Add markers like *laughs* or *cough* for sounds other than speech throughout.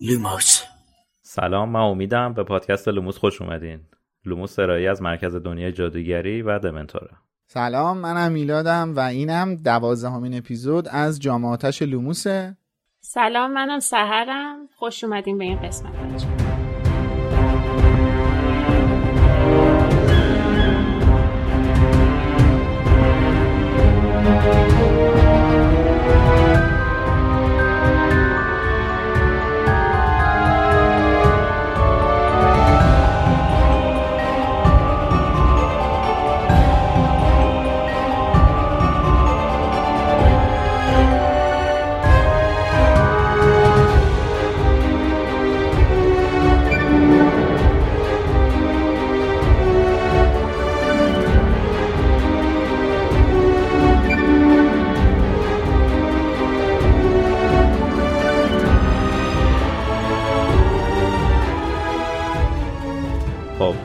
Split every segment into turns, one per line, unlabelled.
لوموس.
سلام من امیدم به پادکست لوموس خوش اومدین. لوموس صدایی از مرکز دنیای جادوگری و دمنتوره.
سلام منم میلادم و اینم دوازدهمین اپیزود از جام آتش لوموسه
سلام منم سحرم. خوش اومدین به این قسمت.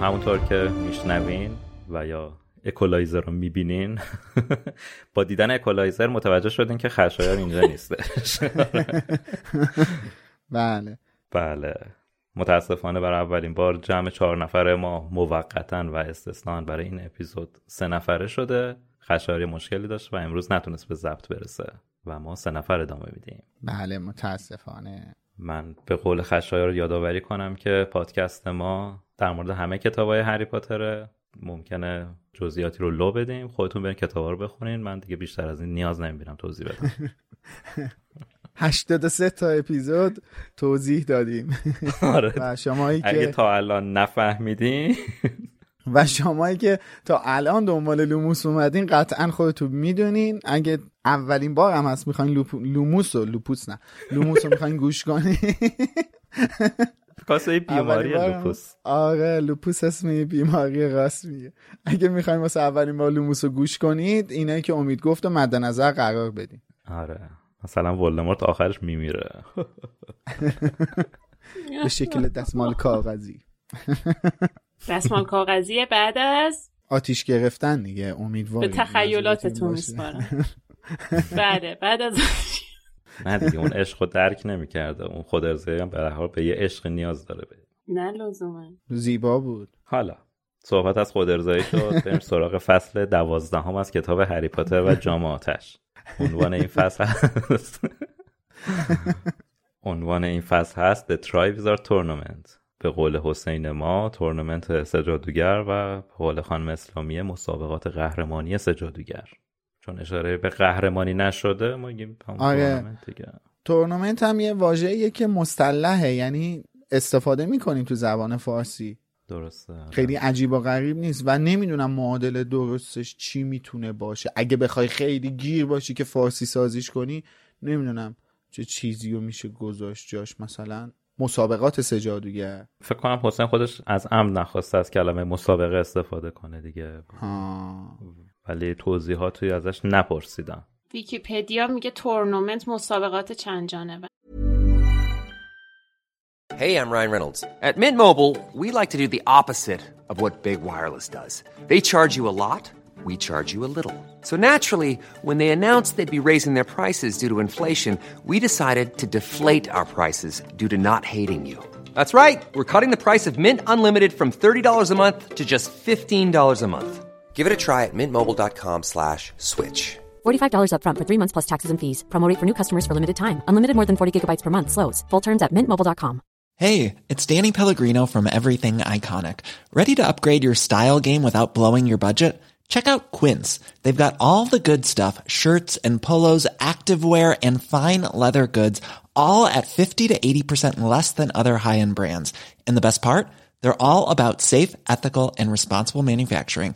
همونطور که میشنوین و یا اکولایزر رو می‌بینین *laughs* با دیدن اکولایزر متوجه شدین که خشایار اینجا نیسته *laughs*
بله.
بله. متاسفانه برای اولین بار جمع چهار نفره ما موقتا و استثنان برای این اپیزود سه نفره شده. خشایاری مشکلی داشت و امروز نتونست به ضبط برسه و ما سه نفر ادامه میدیم.
بله متاسفانه.
من به قول خشایار یادآوری کنم که پادکست ما در مورد همه کتاب های هری پاتره ممکنه جزئیاتی رو لو بدیم خودتون برین کتاب رو بخونین من دیگه بیشتر از این نیاز نمی‌بینم توضیح بدم. *laughs*
83 تا اپیزود توضیح دادیم. *laughs*
آره.
و شمایی
اگه
که
تا الان نفهمیدین.
و شمایی که تا الان دنبال لوموس اومدین قطعا خودتون می‌دونین. اگه اولین بار هم هست می‌خواین لوپ... لوموس و لوپوس نه. لوموس رو می‌خواین گوش کنین. *laughs*
کاسه بیماری لوپوس.
آره لوپوس اسم یه بیماری راست میگه. اگه می‌خواین واسه اولین بار لوموس رو گوش کنید اینایی که امید گفت و مد نظر قرار بدین.
آره. مثلا ولدمورت آخرش میمیره. *laughs*
به شکل دستمال کاغذی. *laughs*
دستمال کاغذی بعد از؟
آتیش گرفتن دیگه
به
امیدواریم
تخیلاتتون. میسپارم. بله بعد از *laughs*
نه دیگه اون عشق رو درک نمی‌کرده. اون خود هم به هر حال به یه عشق نیاز داره به
نه لزوما.
زیبا بود.
حالا صحبت از خود ارزایی شد. بریم سراغ فصل دوازدهم از کتاب هری پاتر و جام آتش. عنوان این فصل هست. *laughs* عنوان این فصل هست The Triwizard Tournament. به قول حسین ما تورنمنت سجادوگر و به قول خانم اسلامی مسابقات قهرمانی سجادوگر چون اشاره به قهرمانی نشده ما میگیم
آره.
تورنمنت دیگه.
تورنمنت هم یه واژه‌ایه که مصطلحه یعنی استفاده می‌کنیم تو زبان فارسی.
درسته.
خیلی عجیب و غریب نیست و نمی‌دونم معادل درستش چی می‌تونه باشه. اگه بخوای خیلی گیر باشی که فارسی سازیش کنی نمی‌دونم چه چیزی رو میشه گذاشت جاش. مثلا مسابقات سجادوگر
فکر کنم حسین خودش از عمد نخواسته از کلمه مسابقه استفاده کنه دیگه.
ها.
ولی توضیحاتی ازش نپرسیدم
ویکیپدیا میگه تورنمنت مسابقات چند جانبه
Hey, I'm Ryan Reynolds. At Mint Mobile, we like to do the opposite of what Big Wireless does. They charge you a lot, we charge you a little. So naturally, when they announced they'd be raising their prices due to inflation, we decided to deflate our prices due to not hating you. That's right. We're cutting the price of Mint Unlimited from $30 a month to just $15 a month. Give it a try at mintmobile.com slash switch.
$45 upfront for three months plus taxes and fees. Promote for new customers for limited time. Unlimited more than 40 gigabytes per month. Slows. Full terms at mintmobile.com.
Hey, it's Danny Pellegrino from Everything Iconic. Ready to upgrade your style game without blowing your budget? Check out Quince. They've got all the good stuff shirts and polos, activewear, and fine leather goods, all at 50 to 80% less than other high end brands. And the best part? They're all about safe, ethical, and responsible manufacturing.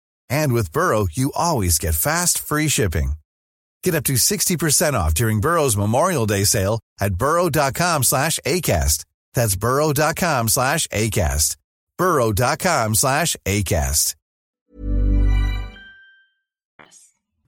And with Burrow, you always get fast, free shipping. Get up to 60% off during Burrow's Memorial Day sale at burrow.com slash ACAST That's burrow.com slash ACAST. burrow.com slash ACAST.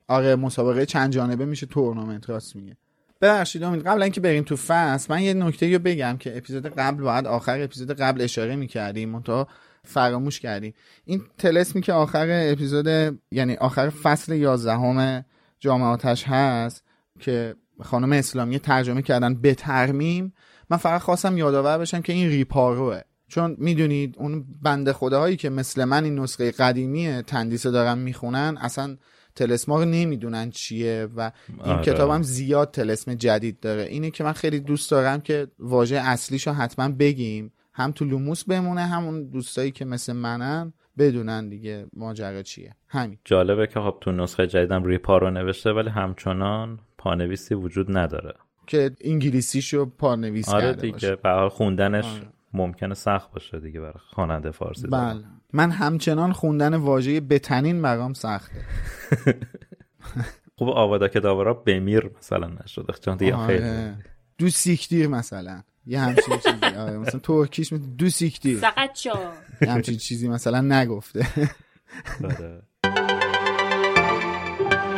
آره مسابقه چند جانبه میشه تورنمنت راست میگه ببخشید امید قبل اینکه بریم تو فصل من یه نکته رو بگم که اپیزود قبل باید آخر اپیزود قبل اشاره می‌کردیم منتها فراموش کردیم. این تلسمی که آخر اپیزود یعنی آخر فصل 11 جامعه آتش هست که خانم اسلامی ترجمه کردن به ترمیم من فقط خواستم یادآور بشم که این ریپاروه. چون می‌دونید اون بنده خداهایی که مثل من این نسخه قدیمی تندیسه دارن می‌خونن اصلا تلسما رو نمی‌دونن چیه و این
آره.
کتابم زیاد تلسم جدید داره. اینه که من خیلی دوست دارم که واژه اصلیشو حتما بگیم. هم تو لوموس بمونه همون دوستایی که مثل منن بدونن دیگه ماجرا چیه همین
جالبه که خب تو نسخه جدیدم ریپارو نوشته ولی همچنان پانویسی وجود نداره
که انگلیسیشو پانویس
آره
کرده
دیگه
باشه.
حال خوندنش
آره.
ممکنه سخت باشه دیگه برای خواننده فارسی.
بله من همچنان خوندن واژه بتنین برام سخته *laughs*
خوب آوادا که داورا بمیر مثلا نشده چون دیگه خیلی
آره. دو سیکدیر مثلا یه همچین چیزی آره مثلا *laughs* ترکیش دو سیکدیر
فقط جا
یه همچین چیزی مثلا نگفته
آره.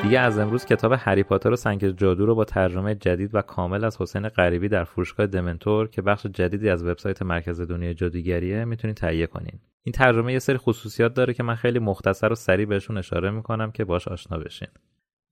دیگه از امروز کتاب هری پاتر و سنگ جادو رو با ترجمه جدید و کامل از حسین غریبی در فروشگاه دمنتور که بخش جدیدی از وبسایت مرکز دنیای جادوگریه می‌تونید تهیه کنین. این ترجمه یه سری خصوصیات داره که من خیلی مختصر و سریع بهشون اشاره می‌کنم که باش آشنا بشین.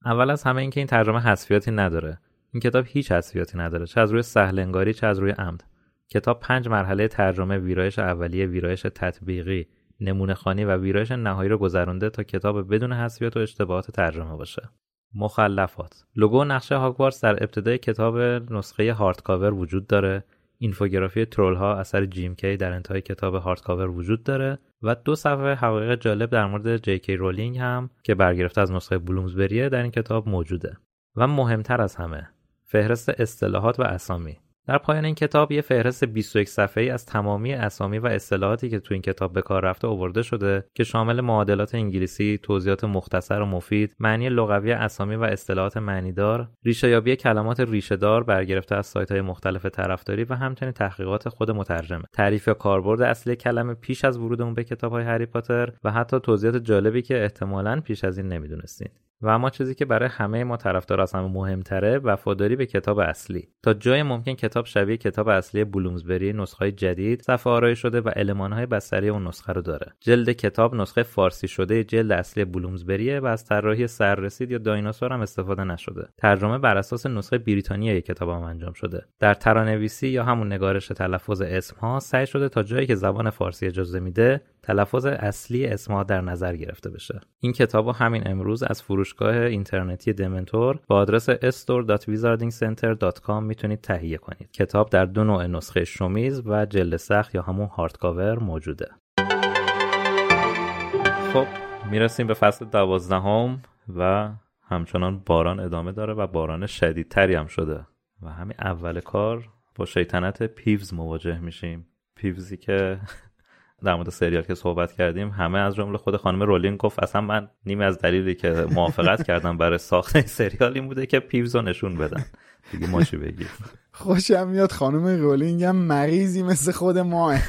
اول از همه اینکه این ترجمه حذفیاتی نداره. این کتاب هیچ حذفیاتی نداره چه از روی سهل‌انگاری چه از روی عمد. کتاب پنج مرحله ترجمه ویرایش اولیه ویرایش تطبیقی نمونه خوانی و ویرایش نهایی رو گذرونده تا کتاب بدون حذفیات و اشتباهات ترجمه باشه. مخلفات لوگو نقشه هاگوارتس در ابتدای کتاب نسخه hardcover وجود داره اینفوگرافی ترول ها اثر جیم کی در انتهای کتاب hardcover وجود داره و دو صفحه حقایق جالب در مورد جی کی رولینگ هم که برگرفته از نسخه بلومزبریه در این کتاب موجوده و مهمتر از همه فهرست اصطلاحات و اسامی در پایان این کتاب یه فهرست 21 صفحه‌ای از تمامی اسامی و اصطلاحاتی که تو این کتاب به کار رفته آورده شده که شامل معادلات انگلیسی، توضیحات مختصر و مفید، معنی لغوی اسامی و اصطلاحات معنیدار، ریشه‌یابی کلمات ریشه‌دار برگرفته از سایت‌های مختلف طرفداری و همچنین تحقیقات خود مترجمه. تعریف یا کاربرد اصلی کلمه پیش از ورودمون به کتاب‌های هری پاتر و حتی توضیحات جالبی که احتمالاً پیش از این نمی‌دونستین. و اما چیزی که برای همه ما طرفدار از همه مهمتره وفاداری به کتاب اصلی. تا جای ممکن کتاب شبیه کتاب اصلی بلومزبری نسخه جدید صفحه آرایی شده و المانهای بستری اون نسخه رو داره. جلد کتاب نسخه فارسی شده جلد اصلی بلومزبریه و از طراحی سررسید یا دایناسور هم استفاده نشده. ترجمه بر اساس نسخه بریتانیایی کتاب هم انجام شده. در ترانویسی یا همون نگارش تلفظ اسمها سعی شده تا جایی که زبان فارسی اجازه میده تلفظ اصلی اسمها در نظر گرفته بشه. این کتاب همین امروز از فروشگاه اینترنتی دمنتور با آدرس store.wizardingcenter.com می‌تونید تهیه کنید. کتاب در دو نوع نسخه شومیز و جلد سخت یا همون هارد کاور موجوده. خب می‌رسیم به فصل دوازدهم و همچنان باران ادامه داره و باران شدیدتری هم شده و همین اول کار با شیطنت پیوز مواجه میشیم. پیوزی که در مورد سریال که صحبت کردیم همه از جمله خود خانم رولینگ گفت اصلا من نیمی از دلیلی که موافقت کردم برای ساخت این سریال این بوده که پیوز رو نشون بدن. دیگه ما چی بگیم؟
خوشم میاد خانم رولینگ هم مریضی مثل خود ماه. *laughs*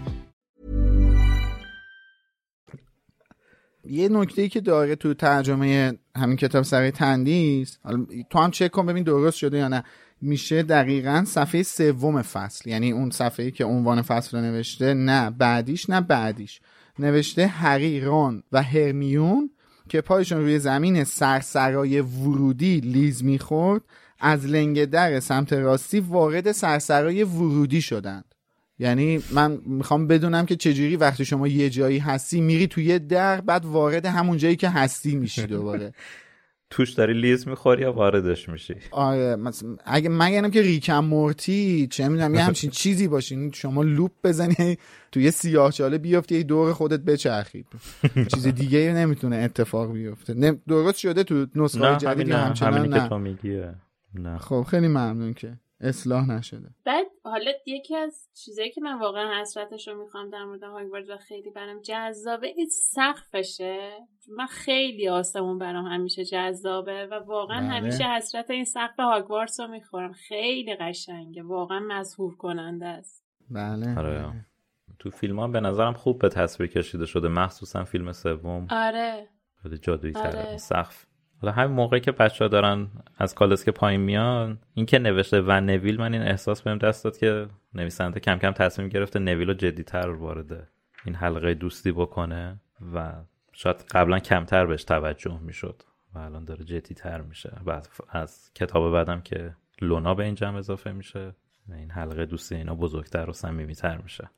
یه نکته که داره تو ترجمه همین کتاب سر تندیس حالا تو هم چک کن ببین درست شده یا نه. میشه دقیقا صفحه سوم فصل. یعنی اون صفحه که عنوان فصل رو نوشته نه بعدیش نه بعدیش. نوشته هری رون و هرمیون که پایشون روی زمین سرسرای ورودی لیز می‌خورد از لنگ در سمت راستی وارد سرسرای ورودی شدند یعنی من می‌خوام بدونم که چجوری وقتی شما یه جایی هستی میری توی یه در بعد وارد همون جایی که هستی میشی دوباره. *laughs*
توش داری لیز می‌خوری یا واردش میشی؟
آره مثلا اگه مگه که ریک اند مورتی چه می‌دونم یه همچین *laughs* چیزی باشین. شما loop بزنی توی سیاه چاله بیافتی یه دور خودت بچرخی. چیز دیگه نمی‌تونه اتفاق بیفته. درست شده تو نسخه جدید همچنان؟
نه, نه. نه.
خب خیلی ممنون که. اصلاح نشده.
بعد حالا یکی از چیزایی که من واقعا حسرتش رو می‌خوام در مورد هاگوارتس و خیلی برام جذابه این سقفشه. من خیلی آسمون برام همیشه جذابه و واقعا بله. همیشه حسرت این سقف هاگوارتس رو می‌خورم. خیلی قشنگه. واقعا مزهور کننده است.
بله.
آره. تو فیلم ها به نظرم خوب به تصویر کشیده شده. مخصوصا فیلم سوم.
آره.
جادویی آره. سقف. حالا همین موقعی که بچه ها دارن از کالس که پایین میان این که نوشته و نویل من این احساس بهم دست داد که نویسنده کم کم تصمیم گرفته نویل رو جدیتر وارد این حلقه دوستی بکنه و شاید قبلا کمتر بهش توجه می‌شد و الان داره جدیتر میشه. بعد از کتاب بعدم که لونا به این جمع اضافه میشه این حلقه دوستی اینا بزرگتر و صمیمیتر میشه.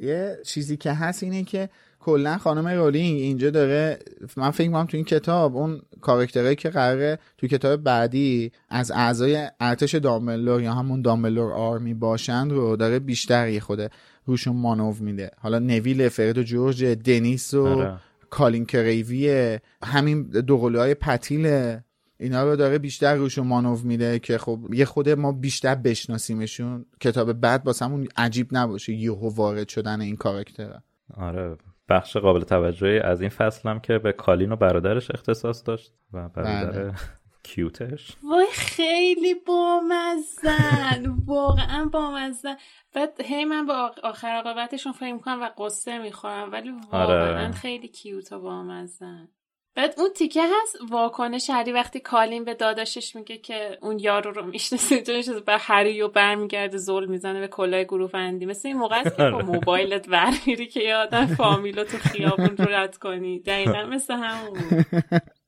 یه چیزی که هست اینه که کلا خانم رولینگ اینجا داره من فکر می‌کنم تو این کتاب اون کاراکترهایی که قراره تو کتاب بعدی از اعضای ارتش دامبلور یا همون دامبلور آرمی باشند رو داره بیشتر یه خوده روشون مانو میده حالا نویل فرد و جورج دنیس و آره. کالین کریوی همین دوقلوهای پتیل اینا رو داره بیشتر روشون مانو میده که خب یه خود ما بیشتر بشناسیمشون. کتاب بعد با همون عجیب نباشه یهو وارد شدن این کاراکتر
آره بخش قابل توجهی از این فصل هم که به کالین و برادرش اختصاص داشت و برادر بله. کیوتش.
وای خیلی بامزن واقعا بامزن. بعد هی من با آخر عاقبتشون فکر می‌کنم و قصه می‌خورم ولی واقعا آره. خیلی کیوت و بامزن. بعد اون تیکه هست واکنش هری وقتی کالین به داداشش میگه که اون یارو رو می‌شناسه جونش به هری و برمیگرده زل می‌زنه به کلاه گروه اندی مثل این موقع است که با موبایلت ور میری که یه آدم فامیلو تو خیابون رو رد کنی. دقیقا مثل همون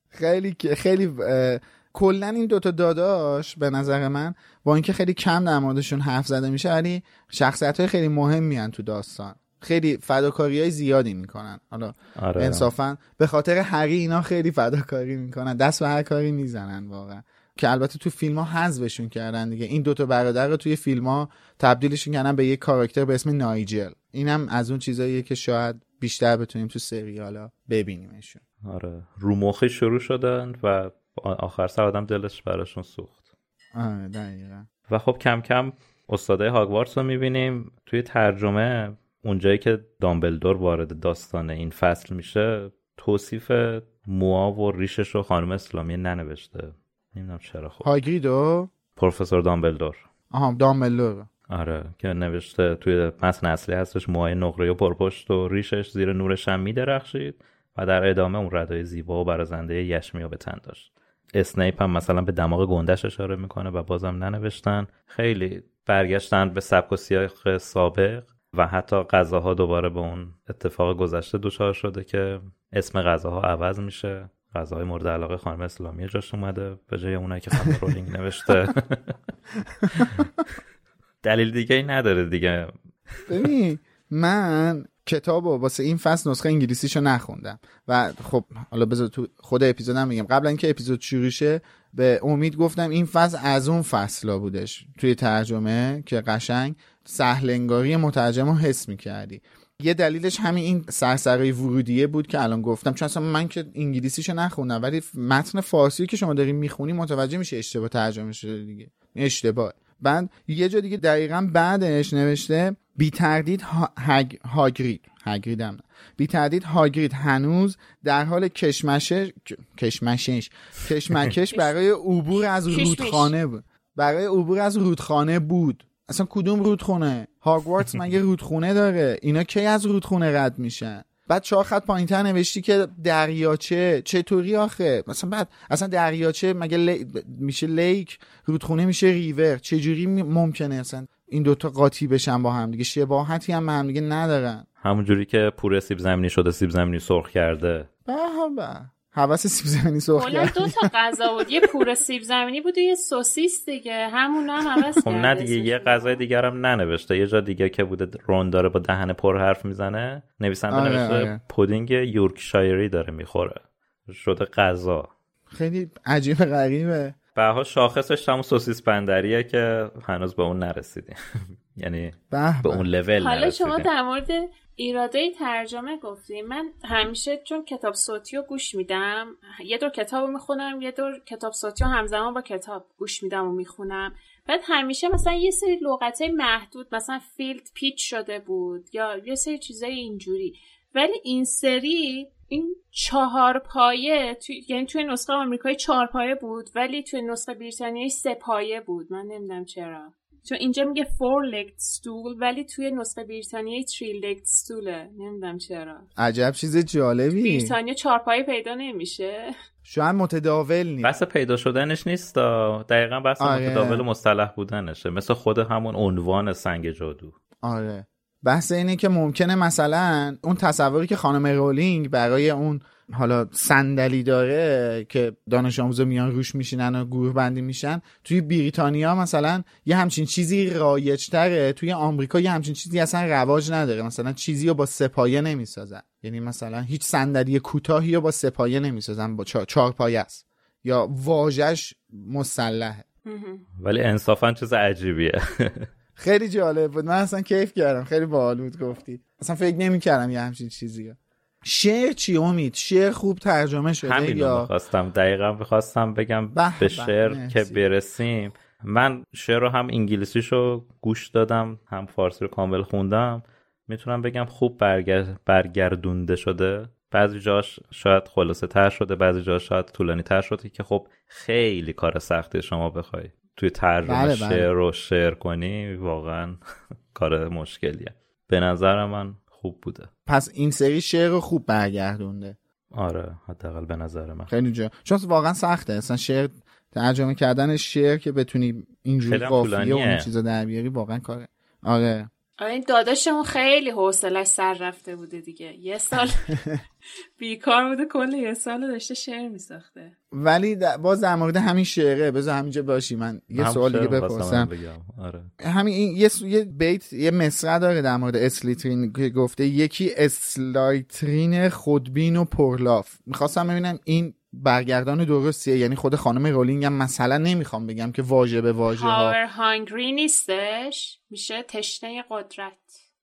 خیلی خیلی کلا این دوتا داداش به نظر من با اینکه خیلی کم در موردشون حرف زده میشه ولی شخصیت های خیلی مهم میان تو داستان. خیلی فداکاری های زیادی می‌کنن. حالا آره. انصافا به خاطر هری اینا خیلی فداکاری می‌کنن. دست به هر کاری می‌زنن واقعا. که البته تو فیلم ها حذفشون کردن دیگه. این دوتا برادر رو توی فیلم ها تبدیلشون کردن به یک کاراکتر به اسم نایجل. اینم از اون چیزاییه که شاید بیشتر بتونیم تو سریالا ببینیمشون.
آره. رو مخی شروع شدن و آخر سر آدم دلش براشون سوخت.
آره دقیقا.
و خب کم کم استاده هاگوارتس رو می‌بینیم. توی ترجمه اونجایی که دامبلدور وارد داستان این فصل میشه توصیف موها و ریشش رو خانم اسلامی ننوشته. نمی‌دونم چرا خب
هاگریدو؟
پروفسور دامبلدور.
آها دامبلدور.
آره که نوشته توی متن اصلی هستش موهای نقره و پرپشت و ریشش زیر نور شم میدرخشید و در ادامه اون ردای زیبا و برازنده یشمی به تن داشت. اسنیپ هم مثلا به دماغ گندش اشاره می‌کنه و بازم ننوشتن. خیلی برگشتن به سبک و سیاق سابق. و حتی غذاها دوباره به اون اتفاق گذشته دچار شده که اسم غذاها عوض میشه. غذاهای مورد علاقه خانم اسلامی جاش اومده به جای اونایی که خانم رولینگ نوشته. دلیل دیگه ای نداره دیگه.
ببین من کتاب واسه این فصل نسخه انگلیسیشو نخوندم. و خب حالا بذار تو خود اپیزودم میگم قبل اینکه اپیزود شروع شه به امید گفتم این فصل از اون فصلا بودش توی ترجمه که قشنگ. سهلنگاری مترجم رو حس می‌کردی. یه دلیلش همین این سرسرای ورودیه بود که الان گفتم. چون اصلا من که انگلیسیشو نخوندم ولی متن فارسی که شما داری می‌خونی متوجه میشه اشتباه ترجمه شده دیگه. اشتباه. بعد یه جا دیگه دقیقا بعدش نوشته بی تردید هاگ... هاگرید. هاگرید بی تردید هاگرید. هنوز در حال کشمشش کشمشش. کشمکش *laughs* برای عبور از رودخانه بود. برای عبور از رودخانه بود. اصلا کدوم رودخونه؟ هاگوارتس *laughs* مگه رودخونه داره؟ اینا کی از رودخونه رد میشن؟ بعد چهار خط پایینتر نوشتی که دریاچه چطوری آخه؟ مثلا بعد اصلا دریاچه مگه لی... میشه لیک؟ رودخونه میشه ریور؟ چجوری ممکنه اصلا این دوتا قاطی بشن با هم دیگه؟ شباهتی هم به هم دیگه ندارن.
همونجوری که پوره سیب زمینی شده سیب زمینی سرخ کرده.
به به. حواس سیب زمینی سرخ کرده
دو تا غذا بود. یه پوره سیب زمینی بود و یه سوسیس دیگه. همون هم حواس
خب نه دیگه یه غذای دیگر هم ننوشته. یه جا دیگه که بوده رون داره با دهن پر حرف می‌زنه. نویسنده آره نوشته آره. پودینگ یورکشایری داره می‌خوره. شده غذا.
خیلی عجیب غریبه.
به شاخصش هم سوسیس بندریه که هنوز به اون نرسیدیم. *laughs* یعنی به اون لول
حالا شما در مورد ایراده ترجمه گفتیم من همیشه چون کتاب صوتی رو گوش میدم یه دور کتاب رو می‌خونم یه دور کتاب صوتی رو همزمان با کتاب گوش میدم و می‌خونم. بعد همیشه مثلا یه سری لغته محدود مثلا فیلد پیچ شده بود یا یه سری چیزای اینجوری. ولی این سری این چهار پایه تو... یعنی توی نسخه آمریکایی چهار پایه بود ولی توی نسخه بریتانیایی سه پایه بود. من نمی‌دونم چرا. چون اینجا میگه فور لگد ستول ولی توی نسخه بریتانیایی تری لگد ستوله نمی‌دونم چرا.
عجب چیز جالبی.
بریتانیا چهار پایه پیدا نمیشه.
شاید متداول نیست.
بحث پیدا شدنش نیست. دقیقا بحث آره. متداول مصطلح بودنشه. مثل خود همون عنوان سنگ جادو.
آره. بحث اینه که ممکنه مثلا اون تصوری که خانم رولینگ برای اون حالا صندلی داره که دانش آموزا میان روش میشینن و گروه بندی میشن. توی بریتانیا مثلا یه همچین چیزی رایج تره توی آمریکا یه همچین چیزی اصلا رواج نداره. مثلا چیزی رو با سپایه نمی‌سازن. یعنی مثلا هیچ صندلی کوتاهی رو با سپایه نمی‌سازن. با چهار پایه است. یا واژش مسلحه.
ولی انصافا چیز عجیبیه.
خیلی جالب بود. من اصلا کیف کردم. خیلی باحال بود گفتی. اصلا فکر نمی‌کردم یه همچین چیزی شعر چی امید؟ شعر خوب ترجمه شده
همین
یا
می‌خواستم. دقیقا می‌خواستم بگم به شعر که برسیم. من شعر رو هم انگلیسیشو گوش دادم هم فارسی رو کامل خوندم. می‌تونم بگم خوب برگر... برگردونده شده. بعضی جاش شاید خلاصه تر شده بعضی جاش شاید طولانی تر شده که خب خیلی کار سختی شما بخوای توی ترجمه بله, بله. شعر رو شعر کنی واقعا *laughs* کار مشکلیه. به نظر من خوب بوده.
پس این سری شعر خوب برگردونده.
آره حداقل به نظر من.
خیلی جا. چون واقعا سخته. اصلا شعر ترجمه کردن شعر که بتونی اینجوری قافیه و اون چیزا در بیاری واقعا کاره. آره.
این داداشمون خیلی حوصلش سر رفته بوده دیگه. یه سال *laughs* بیکار بوده کل یه سال داشته شعر میساخته.
ولی باز در مورد همین شعره بذار همینجا باشی. من یه سوال دیگه بپرسم. آره. همین این یه, یه بیت یه مصرع داره در مورد اسلیترین که گفته یکی اسلایترین خودبین و پرلاف. می‌خواستم ببینم این برگردان درستیه. یعنی خود خانم رولینگ هم مثلا نمی‌خوام بگم که واژه به واژه ها
هانگری نیستش؟ میشه تشنه قدرت.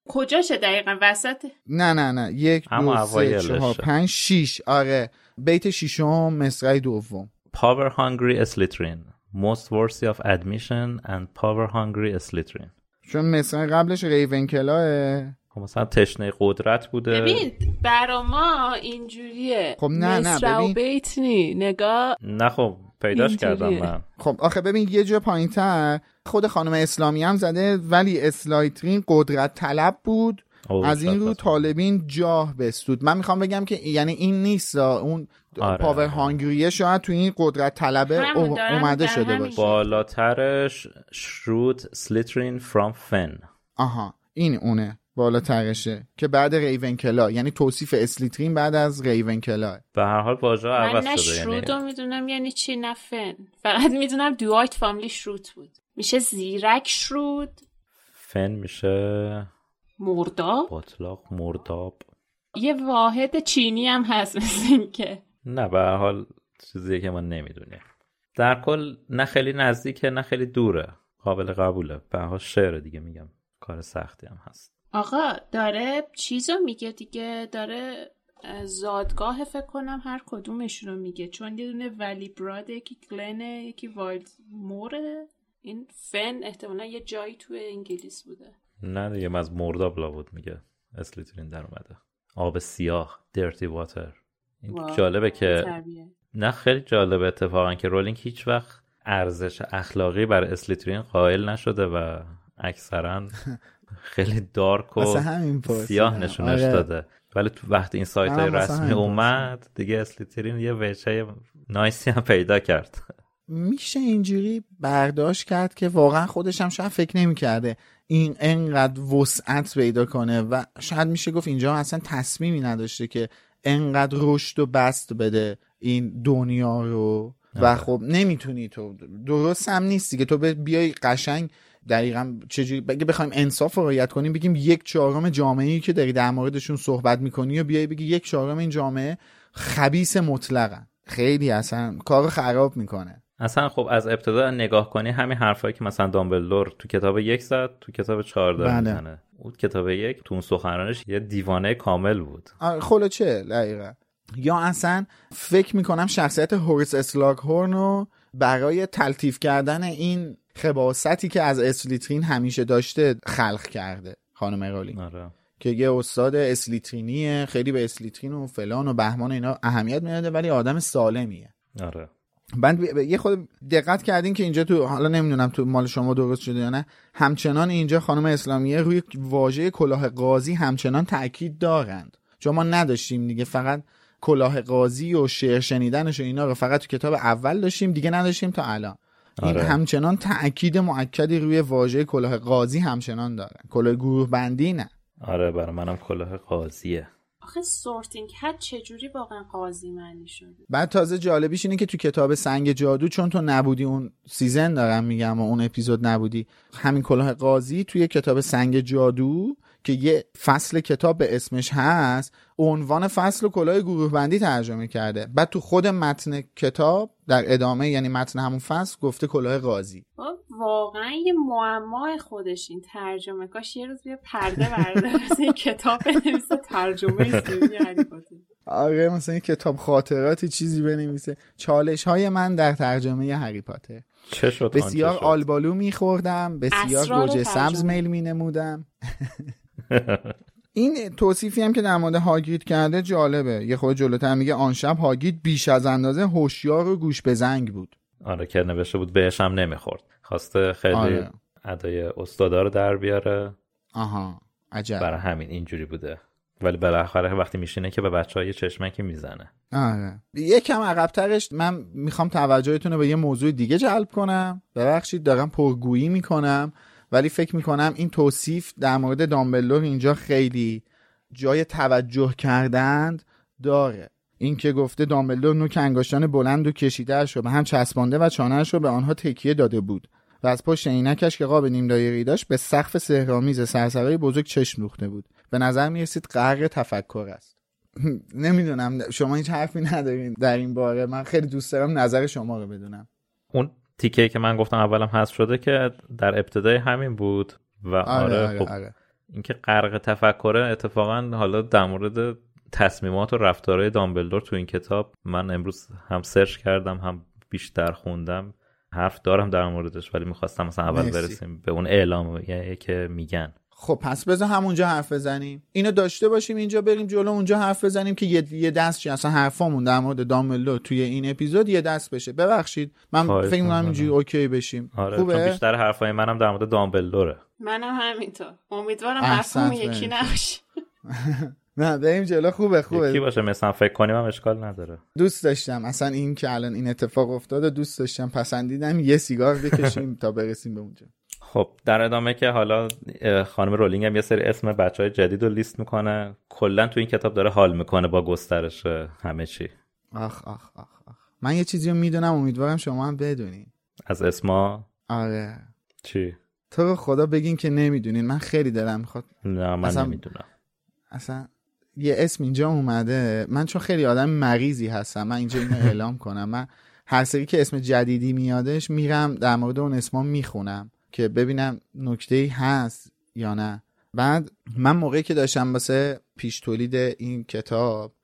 کجاشه دقیقا؟ وسط؟
نه نه نه. یک دو سه چهار پنج شیش. آره. بیت شیشم مصرع دوم.
Power hungry اسلیترین Most worthy of admission and power hungry اسلیترین
چون مصرع قبلش ریونکلاه.
مثلا تشنه قدرت بوده.
ببین برا ما اینجوریه.
خب نه نه ببین.
بیت نی. نگاه
نه خب پیداش کردم من.
خب آخه ببین یه جا پایین تر خود خانم اسلامی هم زده ولی اسلایترین قدرت طلب بود. از این رو طالبین جاه بستود. من می‌خوام بگم که یعنی این نیست اون آره. پاور هانگریه شاید تو این قدرت طلبه اومده شده باشه.
بالاترش شرود سلیترین فرام فن
آها این اونه. بالاترشه که بعد ریونکلا یعنی توصیف اسلیترین بعد از ریونکلا
به هر حال واژه عوض
شده یعنی شرود می‌دونم یعنی چی؟ نفن فقط می‌دونم دوایت فامیلی شروت بود. میشه زیرک شرود
فن میشه
مرداب.
باطلاق مرداب.
یه واحد چینی هم هست مثل که.
نه به هر حال چیزیه که ما نمی‌دونیم. در کل نه خیلی نزدیکه نه خیلی دوره. قابل قبوله. به حال شعر دیگه میگم. کار سختی هم هست.
آقا داره چیزو میگه دیگه داره زادگاه فکر کنم هر کدومش رو میگه. چون یه دونه ولی براده یکی گلنه یکی وایلد موره این فن احتمالا یه جایی توی انگلیس بوده.
نه دیگه از مرداب بود میگه. اسلیترین در اومده. آب سیاه درتی واتر این جالبه که نه خیلی جالبه اتفاقا که رولینگ هیچ وقت ارزش اخلاقی بر اسلیترین قائل نشده و اکثرا *laughs* خیلی دارک و سیاه نشونش آره. داده. ولی تو وقتی این سایت های رسمی اومد دیگه اسلیترین یه وجه نایسی هم پیدا کرد.
میشه اینجوری برداشت کرد که واقعا خودش هم شاید فکر نمی‌کرده این انقدر وسعت پیدا کنه و شاید میشه گفت اینجا اصلا تصمیمی نداشته که انقدر رشد و بست بده این دنیا رو. و آره. خب نمی‌تونی تو درست هم نیستی که تو بیای قشنگ دقیقا چجوری بگه بخوایم انصاف رو رعایت کنیم بگیم یک چهارم جامعه ای که داری در موردشون صحبت می‌کنی و بیای بگی یک چهارم این جامعه خبیس مطلقن خیلی اصلا کار خراب می‌کنه.
اصلا خب از ابتدا نگاه کنی همین حرفایی که مثلا دامبلدور تو کتاب یک زد تو کتاب چهار داره بله. می‌زنه. اون کتاب یک تو اون سخنرانش یه دیوانه کامل بود.
خلو چه دقیقا. یا اصلا فکر می‌کنم شخصیت هوریس اسلاگ هورنو برای تلطیف کردن این خباستی که از اسلیترین همیشه داشته خلق کرده خانم رولینگ. آره. که یه استاد اسلیترینیه خیلی به اسلیترین و فلان و بهمان اینا اهمیت میده ولی آدم سالمیه.
آره.
بعد یه خود دقت کردین که اینجا تو حالا نمی‌دونم تو مال شما درست شده یا نه. همچنان اینجا خانم اسلامیه روی واژه کلاه قاضی همچنان تاکید دارند. چون ما نداشتیم دیگه فقط کلاه قاضی و شعر شنیدنش و اینا رو فقط تو کتاب اول داشتیم دیگه نداشتیم تا الان. این آره. همچنان تاکید معکدی روی واژه کلاه قاضی همچنان داره کلاه گروه بندی نه.
آره برای منم کلاه قاضیه.
آخه sorting hat چجوری واقعا قاضی معنی شده.
بعد تازه جالبیش اینه که تو کتاب سنگ جادو چون تو نبودی اون season دارم میگم و اون اپیزود نبودی همین کلاه قاضی توی کتاب سنگ جادو که یه فصل کتاب به اسمش هست عنوان فصل و کلاه گروه بندی ترجمه کرده. بعد تو خود متن کتاب در ادامه یعنی متن همون فصل گفته کلاه قاضی.
خب، واقعا یه معمای خودش این ترجمه. کاش یه روز بیاد پرده برداره مثل کتاب بنویسه ترجمه
آره مثلا این کتاب خاطراتی چیزی بنویسه. چالش های من در ترجمه هری پاتر.
چه شد
بسیار آلبالو میخوردم بسیار گوجه سبز میل مینمودم. *laughs* این توصیفی هم که در مورد هاگید کرده جالبه. یه خود جلوتر میگه آن شب هاگید بیش از اندازه هوشیار و گوش به زنگ بود.
آره که نوشته بود بهش هم نمی‌خورد. خواسته خیلی آره. ادای استادا رو در بیاره.
آها عجب.
برای همین اینجوری بوده. ولی بالاخره وقتی میشینه که به بچه های چشمکی می‌زنه.
آره. یکم عقبترش من می‌خوام توجهتون رو به یه موضوع دیگه جلب کنم. ببخشید دارم پرگویی می‌کنم. ولی فکر می‌کنم این توصیف در مورد دامبلور اینجا خیلی جای توجه کردند داره. این که گفته دامبلدور نوک انگشتان بلند و کشیدهاش رو به هم چسبانده و چانهاش رو به آنها تکیه داده بود و از پشت عینکش که قاب نیم دایری داشت به سقف سهرامیز سرسرای بزرگ چشم دوخته بود. به نظر می‌رسید غرق تفکر است. *laughs* نمی‌دونم شما هیچ حرفی ندارین در این باره. من خیلی دوست دارم نظر شما رو بدونم.
اون تیکه که من گفتم اولم هست شده که در ابتدای همین بود و آره, آره, خب آره. اینکه غرق تفکره اتفاقا حالا در مورد تصمیمات و رفتارهای دامبلدور تو این کتاب من امروز هم سرچ کردم هم بیشتر خوندم. حرف دارم در موردش ولی می‌خواستم مثلا اول برسیم به اون اعلام که میگن.
خب پس بذار همونجا حرف بزنیم. اینو داشته باشیم اینجا بریم جلو اونجا حرف بزنیم که یه دست چی؟ اصلا حرفامون در مورد داملو توی این اپیزود یه دست بشه. ببخشید. من فکر می‌کنم اینجوری اوکی بشیم.
آره خوبه؟ بیشتر حرفای منم در مورد دامبلدوره.
منم همینطور. امیدوارم حرفمون یکی نباشه. *laughs*
نه بریم جلو. خوبه خوبه.
یکی باشه مثلا فکر کنیم هم اشکال نداره.
دوست داشتم. اصلا این که الان این اتفاق افتاده دوست داشتم پسندیدم یه سیگار بکشیم *laughs* تا برسیم به اونجا.
خب در ادامه که حالا خانم رولینگ هم یه سری اسم بچه های جدید رو لیست می‌کنه. کلا تو این کتاب داره حال می‌کنه با گسترش همه چی.
آخ آخ آخ آخ. من یه چیزی رو می‌دونم. امیدوارم شما هم بدونین.
از اسما
آره.
چی؟
تو خدا بگین که نمی‌دونین. من خیلی دلم می‌خواد.
نه من اصلا... نمی‌دونم.
اصلا یه اسم اینجا اومده. من چون خیلی آدم مریضی هستم من اینجا اینو اعلام کنم. من هر سری که اسم جدیدی میادش میرم در مورد اون اسما می‌خونم. که ببینم نکته ای هست یا نه. بعد من موقعی که داشتم واسه پیش تولید این کتاب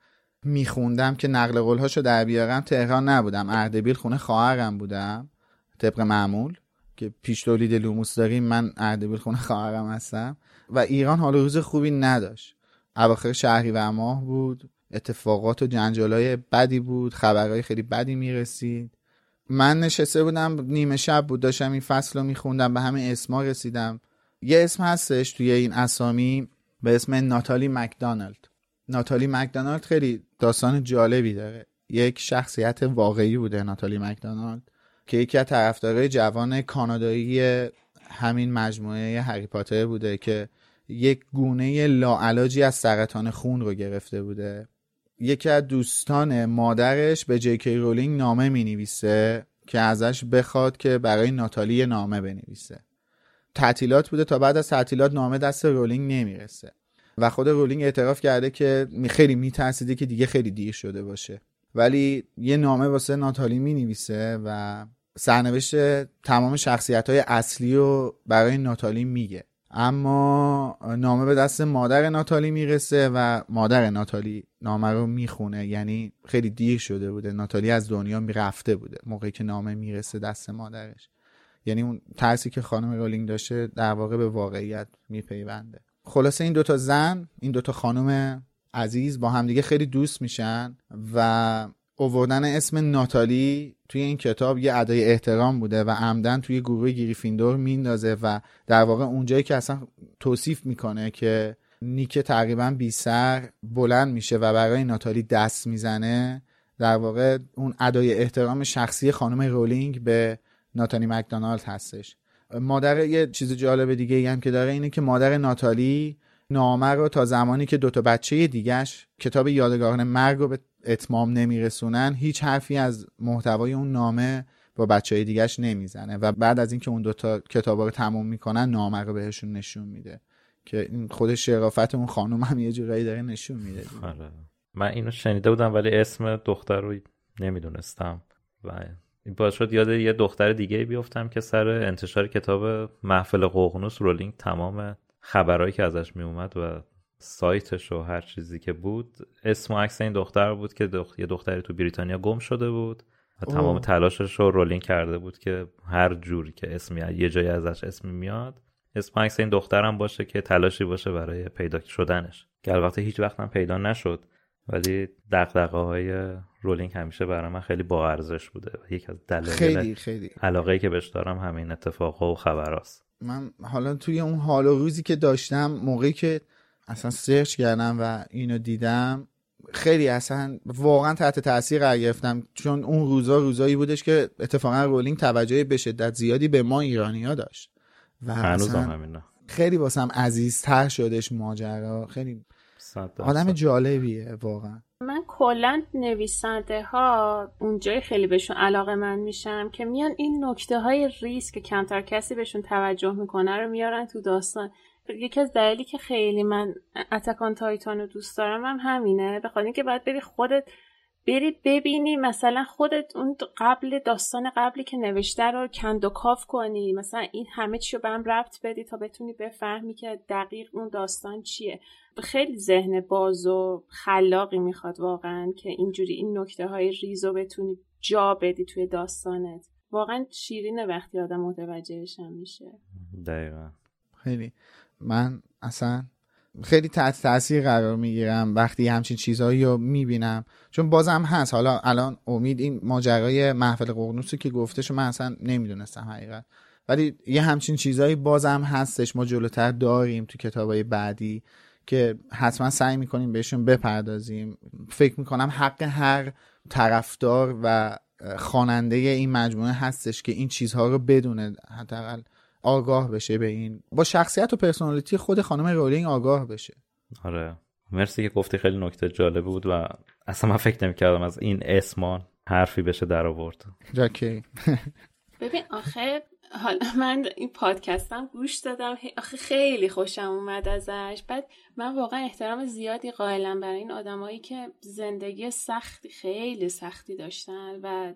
میخوندم که نقل قولهاشو در بیارم تهران نبودم. اردبیل خونه خواهرم بودم طبق معمول که پیش تولید لوموس داریم من اردبیل خونه خواهرم هستم. و ایران حال روز خوبی نداشت. اواخر شهری و ماه بود اتفاقات و جنجالای بدی بود خبرهای خیلی بدی می‌رسید. من نشسته بودم نیمه شب بود داشتم این فصل رو میخوندم به همه اسما رسیدم. یه اسم هستش توی این اسامی به اسم ناتالی مکدانالد. ناتالی مکدونالد خیلی داستان جالبی داره. یک شخصیت واقعی بوده ناتالی مکدونالد که یکی از طرفدارای جوان کانادایی همین مجموعه هری پاتر بوده که یک گونه لاعلاجی از سرطان خون رو گرفته بوده. یکی از دوستان مادرش به جی کی رولینگ نامه می نویسه که ازش بخواد که برای ناتالی نامه بنویسه. تعطیلات بوده تا بعد از تعطیلات نامه دست رولینگ نمی‌رسه. و خود رولینگ اعتراف کرده که خیلی میترسیده که دیگه خیلی دیر شده باشه. ولی یه نامه واسه ناتالی می نویسه و سرنوشت تمام شخصیت های اصلی رو برای ناتالی میگه. اما نامه به دست مادر ناتالی می‌رسه و مادر ناتالی نامه رو می‌خونه. یعنی خیلی دیر شده بوده. ناتالی از دنیا می‌رفته بوده. موقعی که نامه می‌رسه دست مادرش. یعنی اون ترسی که خانم رولینگ داشته در واقع به واقعیت میپیونده. خلاصه این دوتا زن این دوتا خانم عزیز با همدیگه خیلی دوست میشن و اووردن اسم ناتالی توی این کتاب یه ادای احترام بوده و عمدن توی گروه گریفیندور میندازه و در واقع اونجایی که اصلا توصیف می‌کنه که نیک تقریبا بی سر بلند میشه و برای ناتالی دست می‌زنه در واقع اون ادای احترام شخصی خانم رولینگ به ناتالی مکدونالد هستش. مادر یه چیز جالب دیگه هم که داره اینه که مادر ناتالی نامه رو تا زمانی که دوتا بچه دیگهش کتاب یادگاران مرگ رو به اتمام نمیرسونن هیچ حرفی از محتوای اون نامه با بچه های دیگهش نمی‌زنه و بعد از اینکه اون دوتا کتاب رو تموم می‌کنن نامه رو بهشون نشون میده. که این خود شرافت اون خانوم هم یه جورایی داره نشون میده
آره. من اینو شنیده بودم ولی اسم دختر رو نمی‌دونستم. و این باعث شد یاد یه دختر دیگه بیفتم که سر انتشار کتاب محفل ققنوس رولینگ تمام خبرهایی که ازش میومد و سایتش و هر چیزی که بود. اسم و عکس این دختر بود که یه دختری تو بریتانیا گم شده بود و تمام تلاشش رو رولینگ کرده بود که هر جوری که اسمی یه جایی ازش اسمی میاد اسم عکس این دخترم باشه که تلاشی باشه برای پیدا شدنش. که البته هیچ وقت هم پیدا نشد. ولی دقدقه های رولینگ همیشه برای من خیلی با ارزش بوده و یک از دلایل
خیلی خیلی.
علاقه که بهش دارم همین اتفاقا و خبراست.
من حالا توی اون حال و روزی که داشتم موقعی که اصلا سرچ کردم و اینو دیدم. خیلی اصلا واقعا تحت تاثیر قرار گرفتم چون اون روزا روزایی بودش که اتفاقا رولینگ توجه به شدت زیادی به ما ایرانی ها داشت.
و هنوز
خیلی واسم عزیزتر شدش ماجرا. خیلی آدم جالبیه واقعا.
من کلا نویسنده ها اونجای خیلی بهشون علاقه من میشم که میان این نکته های ریسک که کمتر کسی بهشون توجه می‌کنه رو میارن تو داستان. یکی از دلیلی که خیلی من اتکان تایتان رو دوست دارم هم همینه. به اینکه باید بری خودت بری ببینی مثلا خودت اون قبل داستان قبلی که نوشته رو کند و کاف کنی. مثلا این همه چی رو به هم ربط بدی تا بتونی بفهمی که دقیق اون داستان چیه. خیلی ذهن باز و خلاقی می‌خواد واقعا که اینجوری این نکته های ریز رو بتونی جا بدی توی داستانت. واقعا شیرینه وقتی آدم متوجهش هم میشه.
دقیقا.
خیلی. من اصلا خیلی تحت تاثیر قرار می‌گیرم وقتی همچین چیزهایی رو می‌بینم. چون بازم هست. حالا الان امید این ماجرای محفل قرنوسی که گفته من اصلا نمی‌دونستم حقیقت. ولی یه همچین چیزهایی بازم هستش. ما جلوتر داریم تو کتابای بعدی که حتما سعی می‌کنیم بهشون بپردازیم. فکر می‌کنم حق هر طرفدار و خواننده این مجموعه هستش که این چیزها رو بدونه حداقل. آگاه بشه به این. با شخصیت و پرسونالیتی خود خانم رولینگ آگاه بشه.
آره. مرسی که گفتی خیلی نکته جالب بود و اصلا من فکر نمی‌کردم از این اسمان حرفی بشه در آورد.
جاکی.
ببین آخه حالا من این پادکستم گوش دادم. آخه خیلی خوشم اومد ازش. بعد من واقعا احترام زیادی قائلم برای این آدمایی که زندگی سختی خیلی سختی داشتن و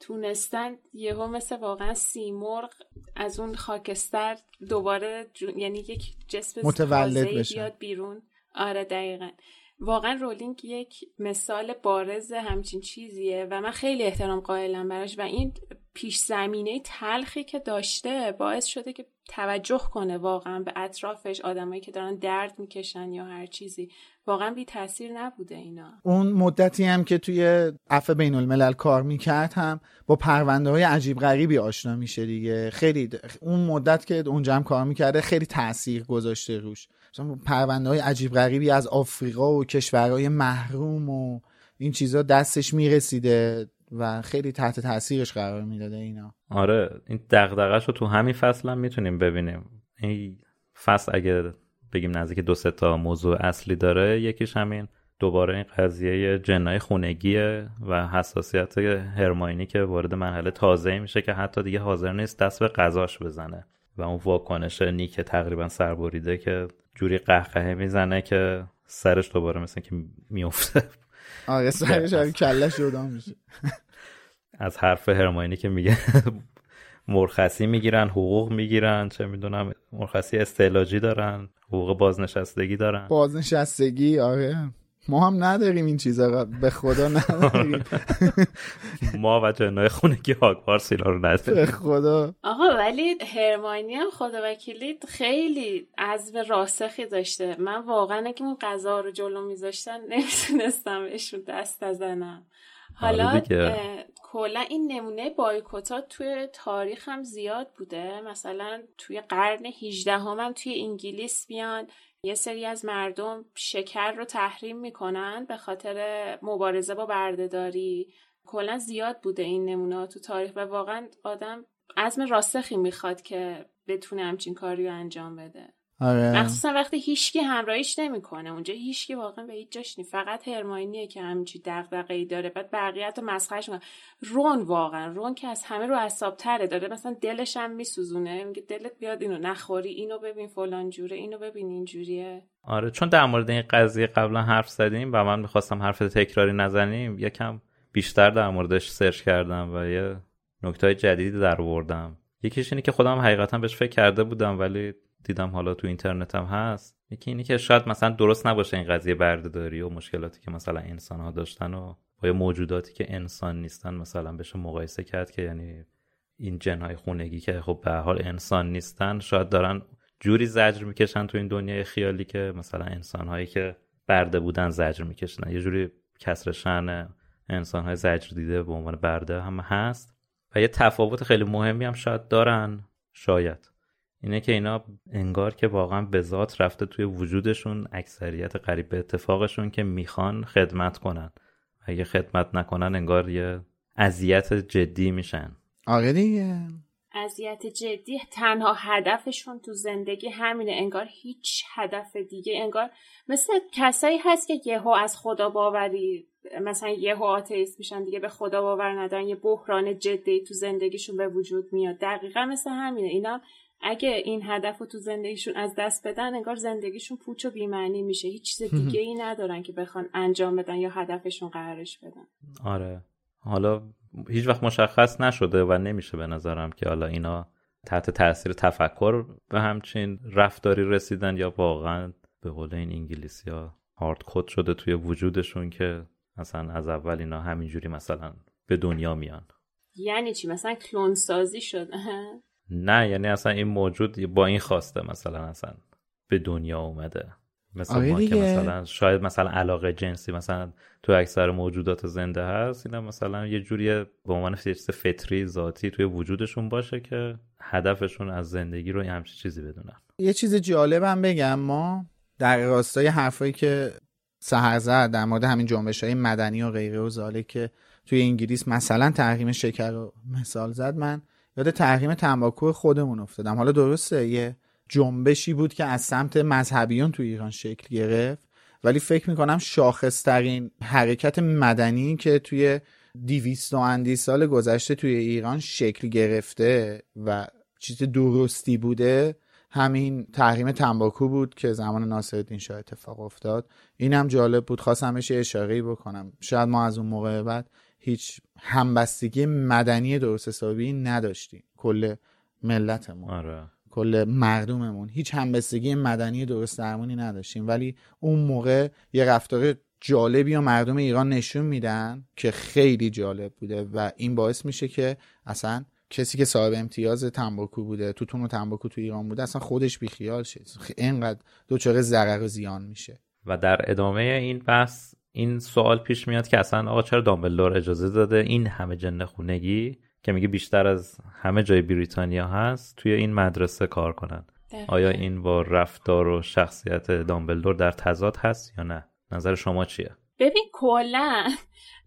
تونستن یهو مثل واقعا سیمرغ از اون خاکستر دوباره یعنی یک جسم
متولد بشه
بیاد بیرون. آره دقیقا. واقعا رولینگ یک مثال بارز همچین چیزیه و من خیلی احترام قائلم براش و این پیش زمینه تلخی که داشته باعث شده که توجه کنه واقعا به اطرافش آدمایی که دارن درد می‌کشن یا هر چیزی. واقعا بی تاثیر نبوده اینا.
اون مدتی هم که توی عفو بین الملل کار می‌کرد هم با پرونده های عجیب غریبی آشنا میشه دیگه. خیلی اون مدت که اونجا هم کار می‌کرده خیلی تاثیر گذاشته روش. مثلا پرونده های عجیب غریبی از آفریقا و کشورهای محروم و این چیزا دستش می‌رسیده و خیلی تحت تاثیرش قرار می‌داده اینا.
آره این دغدغه‌ش رو تو همین فصل هم می‌تونیم ببینیم. این فصل اگه بگیم نزدیک دو سه تا موضوع اصلی داره. یکیش همین دوباره این قضیه جنای خونگیه و حساسیت هرماینی که وارد مرحله تازه میشه که حتی دیگه حاضر نیست دست به قضاش بزنه و اون واکنش نیک تقریبا سربریده که جوری قهقهه می‌زنه که سرش دوباره مثل که میفته
آره سرش کلش جدا میشه. *laughs*
از حرف هرماینی که میگه. مرخصی می‌گیرن حقوق می‌گیرن چه می‌دونم مرخصی استعلاجی دارن حقوق بازنشستگی دارن.
بازنشستگی؟ آره. ما هم نداریم این چیزا به خدا نداریم. *laughs*
ما و جنای خونگی هاگوارتس اینا رو نداریم.
به خدا.
آقا ولی هرمانی هم خدا وکیلی خیلی عزم راسخی داشته. من واقعا اگه اون غذا رو جلو میذاشتن نمی‌تونستم بهشون دست بزنم. حالا
آره
کلا این نمونه بایکوتا توی تاریخ هم زیاد بوده. مثلا توی قرن 18 هم, هم توی انگلیس میان یه سری از مردم شکر رو تحریم می‌کنن به خاطر مبارزه با بردهداری. کلا زیاد بوده این نمونه تو تاریخ و واقعا آدم عزم راسخی می‌خواد که بتونه همچین کاری رو انجام بده.
آره.
مخصوصا وقتی هیچکی همراهیش نمی‌کنه. اونجا هیچکی واقعا به هیچ جاش نی فقط هرماینیه که همچی دغدغه ای داره. بعد بقیه تو مسخرش می‌کنه. رون واقعا. رون که از همه رو اعصاب تره داره مثلا دلش هم میسوزونه. میگه دلت بیاد اینو نخوری. اینو ببین فلان جوره. اینو ببین اینجوریه
آره. چون در مورد این قضیه قبلا حرف زدیم و من می‌خواستم حرف تکراری نزنیم یکم بیشتر در موردش سرچ کردم و یه نکته جدیدی در آوردم. یکیش اینه که خودم حقیقتا بهش فکر کرده بودم ولی دیدم حالا تو اینترنت هم هست. یکی اینی که شاید مثلا درست نباشه این قضیه بردهداری و مشکلاتی که مثلا انسان ها داشتن و با موجوداتی که انسان نیستن مثلا بشه مقایسه کرد که یعنی این جنهای خونگی که خب به حال انسان نیستن شاید دارن جوری زجر می‌کشن تو این دنیای خیالی که مثلا انسان هایی که برده بودن زجر می‌کشن. یه جوری کسر شن انسان های زجر دیده به عنوان برده هم هست و یه تفاوت خیلی مهمی هم شاید دارن شاید. اینه که اینا انگار که واقعا به ذات رفته توی وجودشون اکثریت قریب به اتفاقشون که می‌خوان خدمت کنن. اگه خدمت نکنن انگار یه اذیت جدی میشن.
آره دیگه.
اذیت جدی تنها هدفشون تو زندگی همینه. انگار هیچ هدف دیگه. انگار مثل کسایی هست که یهو از خدا باوری مثلا یهو آتیست میشن دیگه به خدا باور ندارن. یه بحران جدی تو زندگیشون به وجود میاد. دقیقا مثل همینه. اینا اگه این هدف رو تو زندگیشون از دست بدن انگار زندگیشون پوچ و بیمعنی میشه. هیچ چیز *laughs* دیگه ای ندارن که بخوان انجام بدن یا هدفشون قرارش بدن.
آره. حالا هیچ وقت مشخص نشده و نمیشه به نظرم که حالا اینا تحت تاثیر تفکر به همچین رفتاری رسیدن یا واقعا به قول این انگلیسی ها هارد کد شده توی وجودشون که مثلا از اول اینا همینجوری مثلا به دنیا میان.
یعنی چی؟ مثلا کلون سازی شده *laughs*
نه یعنی اصلا این موجود با این خواسته مثلا اصلا به دنیا اومده مثل
آره
ما که
دیگه.
مثلا شاید مثلا علاقه جنسی مثلا تو اکثر موجودات زنده هست اینا مثلا یه جوری به عنوان چیز فطری ذاتی توی وجودشون باشه که هدفشون از زندگی رو همچین چیزی بدونن
یه چیز جالبم بگم ما در راستای حرفایی که سهر زد در مورد همین جنبش های مدنی و غیره و زاله که توی انگلیس مثلا تحریم شکر رو مثال زد من یاد تحریم تنباکو خودمون افتادم. حالا درسته یه جنبشی بود که از سمت مذهبیون توی ایران شکل گرفت ولی فکر می‌کنم شاخصترین حرکت مدنی که توی دیویست و اندی سال گذشته توی ایران شکل گرفته و چیز درستی بوده همین تحریم تنباکو بود که زمان ناصرالدین شاه اتفاق افتاد. اینم جالب بود خواستم بهش اشاره بکنم. شاید ما از اون موقع بعد هیچ همبستگی مدنی درست حسابی نداشتیم. کل ملتمون.
آره.
کل مردممون. هیچ همبستگی مدنی درست درمونی نداشتیم. ولی اون موقع یه رفتار جالبی و مردم ایران نشون میدن که خیلی جالب بوده و این باعث میشه که اصلا کسی که صاحب امتیاز تنباکو بوده توتون و تنباکو تو ایران بوده اصلا خودش بیخیال شد اینقدر دوچاره ضرر و زیان میشه.
و در ادامه این بحث این سوال پیش میاد که اصلا آقا چرا دامبلدور اجازه داده؟ این همه جن خونگی که میگه بیشتر از همه جای بریتانیا هست توی این مدرسه کار کنن. آیا این با رفتار و شخصیت دامبلدور در تضاد هست یا نه؟ نظر شما چیه؟
ببین کلا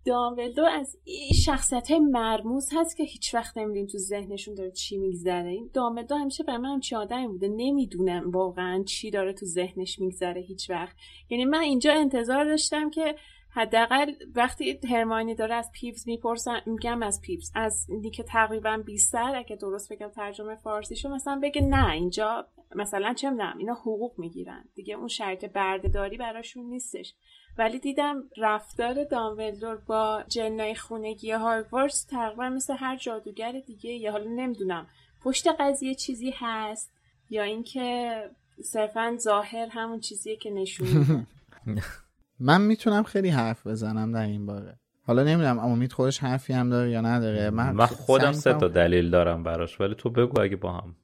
دامبلدور از این شخصیت های مرموز هست که هیچ وقت نمی‌دونیم تو ذهنشون داره چی میگذره. این دامبلدور همیشه به من چی آدمی بوده؟ نمی‌دونم واقعا چی داره تو ذهنش میگذره هیچ وقت. یعنی من اینجا انتظار داشتم که حداقل وقتی هرمانی داره از پیوز می‌پرسن میگم از پیوز از که تقریبا 20 اگه درست بگم ترجمه فارسیشو مثلا بگه نه اینجا مثلا چه می‌دونم اینا حقوق می‌گیرن. دیگه اون شرط بردهداری براشون نیستش. ولی دیدم رفتار دامبلدور با جنای خونگی هاگوارتس تقریبا مثل هر جادوگر دیگه یا حالا نمی‌دونم پشت قضیه چیزی هست یا اینکه صرفا ظاهر همون چیزیه که نشون *laughs*
من می‌تونم خیلی حرف بزنم در این باره. حالا نمی‌دونم امید خودش حرفی هم داره یا نداره.
من, من خودم سه تا دلیل دارم براش ولی تو بگو اگه با هم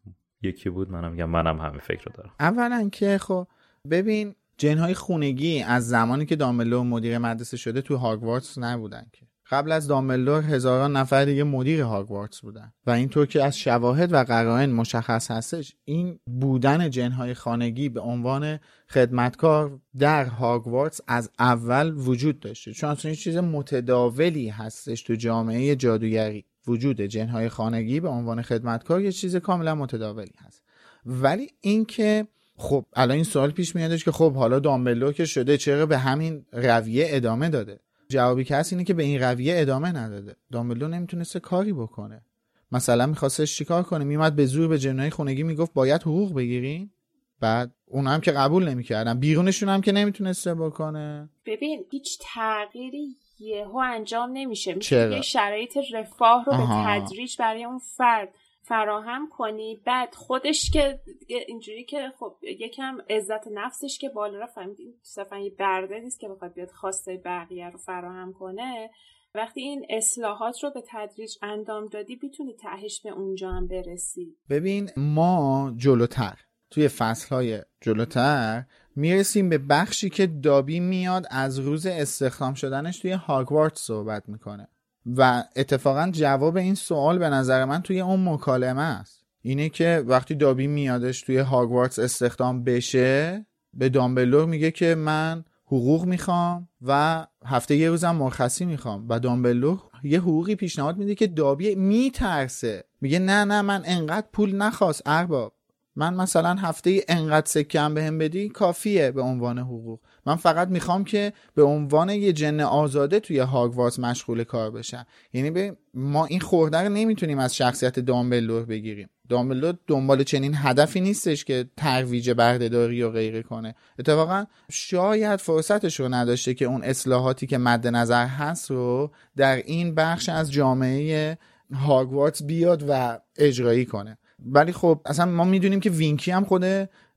یکی بود منم میگم منم همین فکر رو دارم.
اولا که خب ببین جنهای خونگی از زمانی که داملو مدیر مدرسه شده تو هاگوارتس نبودن که. قبل از دامبلدور هزاران نفر دیگه مدیر هاگوارتس بودن و اینطور که از شواهد و قرائن مشخص هستش این بودن جنهای خانگی به عنوان خدمتکار در هاگوارتس از اول وجود داشته. چون اصلا چیز متداولی هستش تو جامعه جادوگری. وجود جنهای خانگی به عنوان خدمتکار یه چیز کاملا متداولی هست. ولی اینکه خب الان این سوال پیش میادش که خب حالا دامبلو که شده چرا به همین رویه ادامه داده؟ جوابی که هست اینه که به این رویه ادامه نداده. دامبلو نمی‌تونسته کاری بکنه. مثلا میخواستش چیکار کنه؟ میومد به زور به جنای خونگی می‌گفت باید حقوق بگیرین؟ بعد اون هم که قبول نمی‌کردن. بیرونشون هم که نمی‌تونسته بکنه.
ببین هیچ تغییری یهو انجام نمیشه. میشه یه شرایط رفاه رو به تدریج برای اون فرد. فراهم کنی. بعد خودش که اینجوری که خب یکم عزت نفسش که بالا را فهمید صرفا یه برده نیست که بخواد بیاد خواسته بقیه رو فراهم کنه. وقتی این اصلاحات رو به تدریج انجام دادی بیتونی تهش به اونجا هم برسی.
ببین ما جلوتر توی فصلهای جلوتر می‌رسیم به بخشی که دابی میاد از روز استخدام شدنش توی هاگوارت صحبت می‌کنه. و اتفاقا جواب این سوال به نظر من توی اون مکالمه است. اینه که وقتی دابی میادش توی هاگوارتس استخدام بشه به دامبلور میگه که من حقوق می‌خوام و هفته یه روزم مرخصی می‌خوام. و دامبلور یه حقوقی پیشنهاد میده که دابی میترسه. میگه نه نه من انقدر پول نخواست ارباب. من مثلا هفته انقدر سکم بهم بدی کافیه به عنوان حقوق. من فقط می‌خوام که به عنوان یه جن آزاده توی هاگوارتس مشغول کار بشم. یعنی به ما این خورده رو نمی‌تونیم از شخصیت دامبلور بگیریم. دامبلور دنبال چنین هدفی نیستش که ترویج بردهداری و غیره کنه. اتفاقا شاید فرصتش رو نداشته که اون اصلاحاتی که مد نظر هست رو در این بخش از جامعه هاگوارتس بیاد و اجرایی کنه. ولی خب اصلا ما می‌دونیم که وینکی هم خود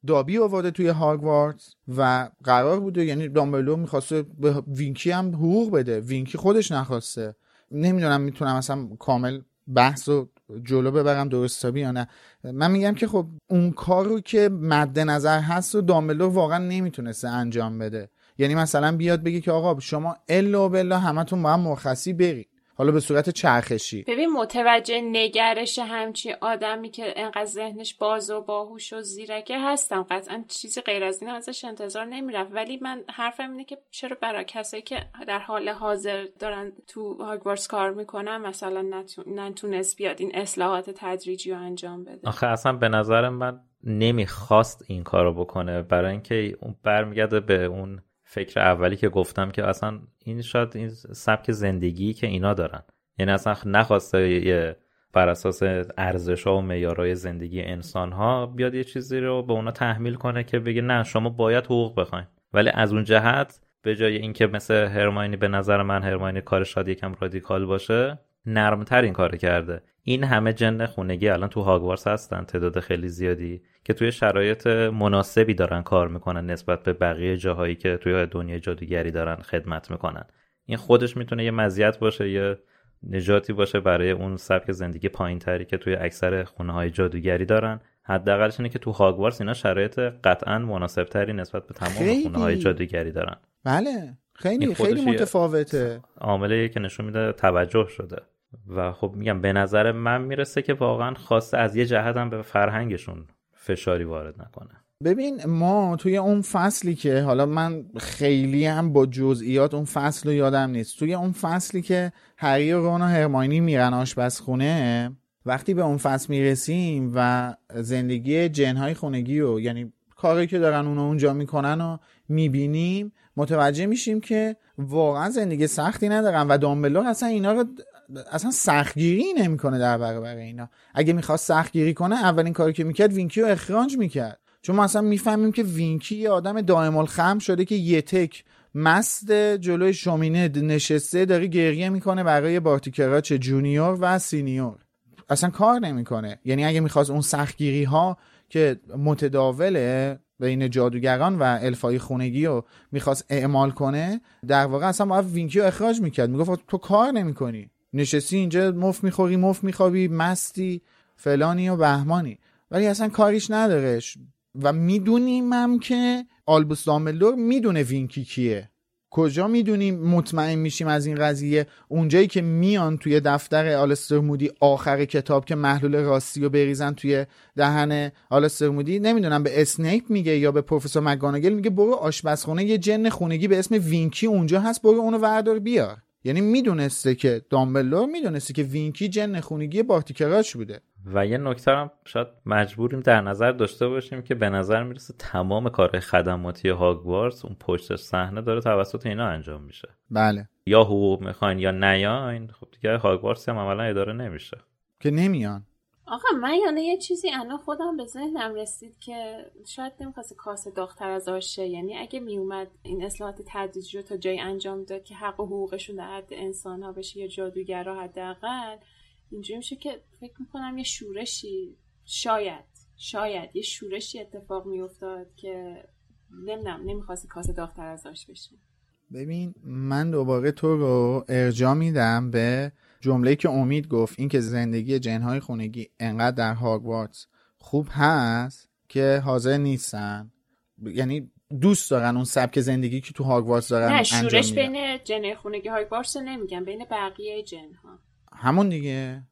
دابی آورده توی هاگوارتس و قرار بوده یعنی دامبلو می‌خواسته به وینکی هم حقوق بده. وینکی خودش نخواسته. نمی‌دونم می‌تونم اصلا کامل بحث رو جلو ببرم درست یا نه. من میگم که خب اون کار رو که مد نظر هست و دامبلو واقعا نمی‌تونسته انجام بده. یعنی مثلا بیاد بگی که آقا شما الا و بلا همتون با هم مرخصی برید. حالا به صورت چرخشی.
ببین متوجه نگرش همچی آدمی که انقدر ذهنش باز و باهوش و زیرکه هستم. قطعا چیزی غیر از این ازش انتظار نمی‌رفت ولی من حرفم اینه که چرا برای کسایی که در حال حاضر دارن تو هاگوارتس کار می‌کنن مثلا نتونست بیاد این اصلاحات تدریجی رو انجام بده.
آخه اصلا به نظر من نمی‌خواست این کارو بکنه. برای اینکه اون برمیگرده به اون فکر اولی که گفتم که اصلا این شاید این سبک زندگی که اینا دارن. یعنی اصلا نخواسته بر اساس ارزش ها و معیارهای زندگی انسان ها بیاد یه چیزی رو به اونا تحمیل کنه که بگه نه شما باید حقوق بخواین. ولی از اون جهت به جای اینکه مثل هرماینی به نظر من هرماینی کار شاید یکم رادیکال باشه نرمتر این کار کرده. این همه جن خونگی الان تو هاگوارس هستن تعداد خیلی زیادی که توی شرایط مناسبی دارن کار می‌کنن نسبت به بقیه جاهایی که توی دنیای جادوگری دارن خدمت می‌کنن. این خودش می‌تونه یه مزیت باشه یه نجاتی باشه برای اون سبک زندگی پایین تری که توی اکثر خونه های جادوگری دارن. حداقلش اینه که تو هاگوارس اینا شرایط قطعا مناسب تری نسبت به تمام خونه های جادوگری دارن.
بله. خیلی خیلی متفاوته.
عامله که نشون میده توجه شده. و خب میگم به نظر من می‌رسه که واقعا خواسته از یه جهت هم به فرهنگشون فشاری وارد نکنه.
ببین ما توی اون فصلی که حالا من خیلی هم با جزئیات اون فصل رو یادم نیست. توی اون فصلی که هری و رون و هرماینی میرن آشپزخونه وقتی به اون فصل می‌رسیم و زندگی جنهای خونگی و یعنی کاری که دارن اونو اونجا می‌کنن و می‌بینیم متوجه میشیم که واقعا زندگی سختی ندارن و دامبلور اصلا اینا رو اصلا سختگیری نمی‌کنه در برابر اینا. اگه می‌خواست سختگیری کنه اولین کاری که می‌کرد وینکی رو اخراج می‌کرد. چون ما اصلا می‌فهمیم که وینکی یه آدم دائم الخمر شده که یه تکه مست جلوی شومینه نشسته داره گریه می‌کنه برای بارتی کراچ جونیور و سینیور. اصلا کار نمی‌کنه. یعنی اگه می‌خواست اون سختگیری ها که متداوله بین جادوگران و الفای خونگی رو می‌خواست اعمال کنه در واقع اصلا باید وینکی رو اخراج می‌کرد. می‌گفت تو کار نمی‌کنی. نشستی اینجا مف می‌خوری مف میخوابی مستی فلانی و بهمانی. ولی اصلا کاریش نداره. و میدونیمم که آلبوس دامبلدور می‌دونه وینکی کیه. کجا می‌دونیم مطمئن میشیم از این قضیه؟ اونجایی که میان توی دفتر آلستر مودی آخر کتاب که محلول راستی رو بریزن توی دهن آلستر مودی نمی‌دونم به اسنیپ میگه یا به پروفسور مک‌گوناگل میگه برو آشپزخونه یه جن خونگی به اسم وینکی اونجا هست برو اونو وردار بیار. یعنی می‌دونسته که دامبلور می‌دونسته که وینکی جن خونگی بارتی کراچ بوده.
و یه نکته هم شاید مجبوریم در نظر داشته باشیم که به نظر می‌رسه تمام کار خدماتی هاگوارتس اون پشت صحنه داره توسط اینا انجام میشه.
بله.
یا حقوق می‌خواین یا نیاین خب دیگه هاگوارتس هم عملا اداره نمیشه.
که نمیان.
آقا من یعنی یه چیزی الان خودم به ذهنم رسید که شاید نمی‌خواست کاس دختر از آشه یعنی اگه میومد این اصلاحات تدریجی رو تا جایی انجام داد که حق و حقوقشون در حد انسان ها بشه یا جادوگرا حداقل اینجوری میشه که فکر می‌کنم یه شورشی شاید شاید یه شورشی اتفاق میافتاد که نمی‌دونم نمی‌خواستی کاس دختر از داشت بشه.
ببین من دوباره تو رو ارجا میدم به جمله که امید گفت اینکه زندگی جنهای خونگی انقدر در هاگوارتس خوب هست که حاضر نیستن. یعنی دوست دارن اون سبک زندگی که تو هاگوارتس دارن
نه شورش بین جنهای خونگی هاگوارتس نمیگم بین بقیه جنها.
همون دیگه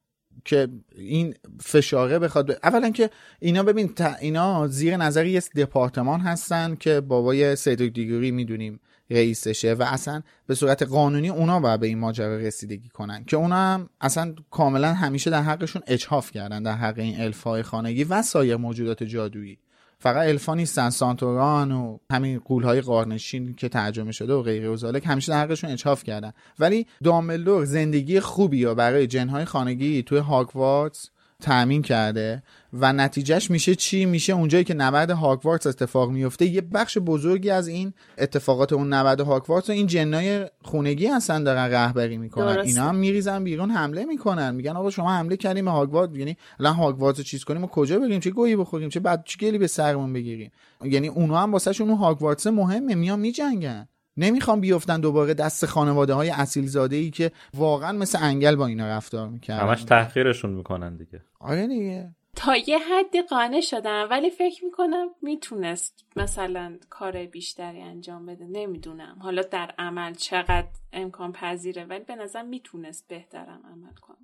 که این فشاره بخواد اولا که اینا ببین اینا زیر نظر یه دپارتمان هستن که بابای سیدریک دیگوری می‌دونیم رئیسشه و اصلا به صورت قانونی اونا باید به این ماجرا رسیدگی کنن که اونا هم اصلا کاملا همیشه در حقشون اجحاف کردن در حق این الفای خانگی و سایر موجودات جادویی. فقط الفا نیستن سانتوران و همین قولهای قارنشین که ترجمه شده و غیره و زالک همیشه در حقشون اچاف کردن. ولی داملور زندگی خوبی یا برای جنهای خانگی توی هاگوارتس تأمین کرده. و نتیجهش میشه چی؟ میشه اونجایی که نبرد هاگوارتس اتفاق میفته یه بخش بزرگی از این اتفاقات اون نبرد هاگوارتس و این جنای خونگی هستن دارن رهبری می‌کنن. اینا هم میریزن بیرون حمله می‌کنن. میگن آقا شما حمله کردیم به هاگوارت یعنی الان هاگوارتس چیز کنیم و کجا بریم؟ چه گویی بخوریم؟ چه بعد چه گلی به سرمون بگیریم؟ یعنی اونها هم واسهشون اون هاگوارتس مهمه میان میجنگن. نمی‌خوام بیفتن دوباره دست خانواده های اصیل زاده ای که واقعا مثل انگل با اینا رفتار می‌کردن.
همش تحقیرشون می‌کنن دیگه.
آره دیگه.
تا یه حدی قانع شدم ولی فکر می‌کنم می‌تونست مثلا کار بیشتری انجام بده. نمی‌دونم. حالا در عمل چقدر امکان پذیره ولی به نظر می‌تونست بهترم عمل کنه.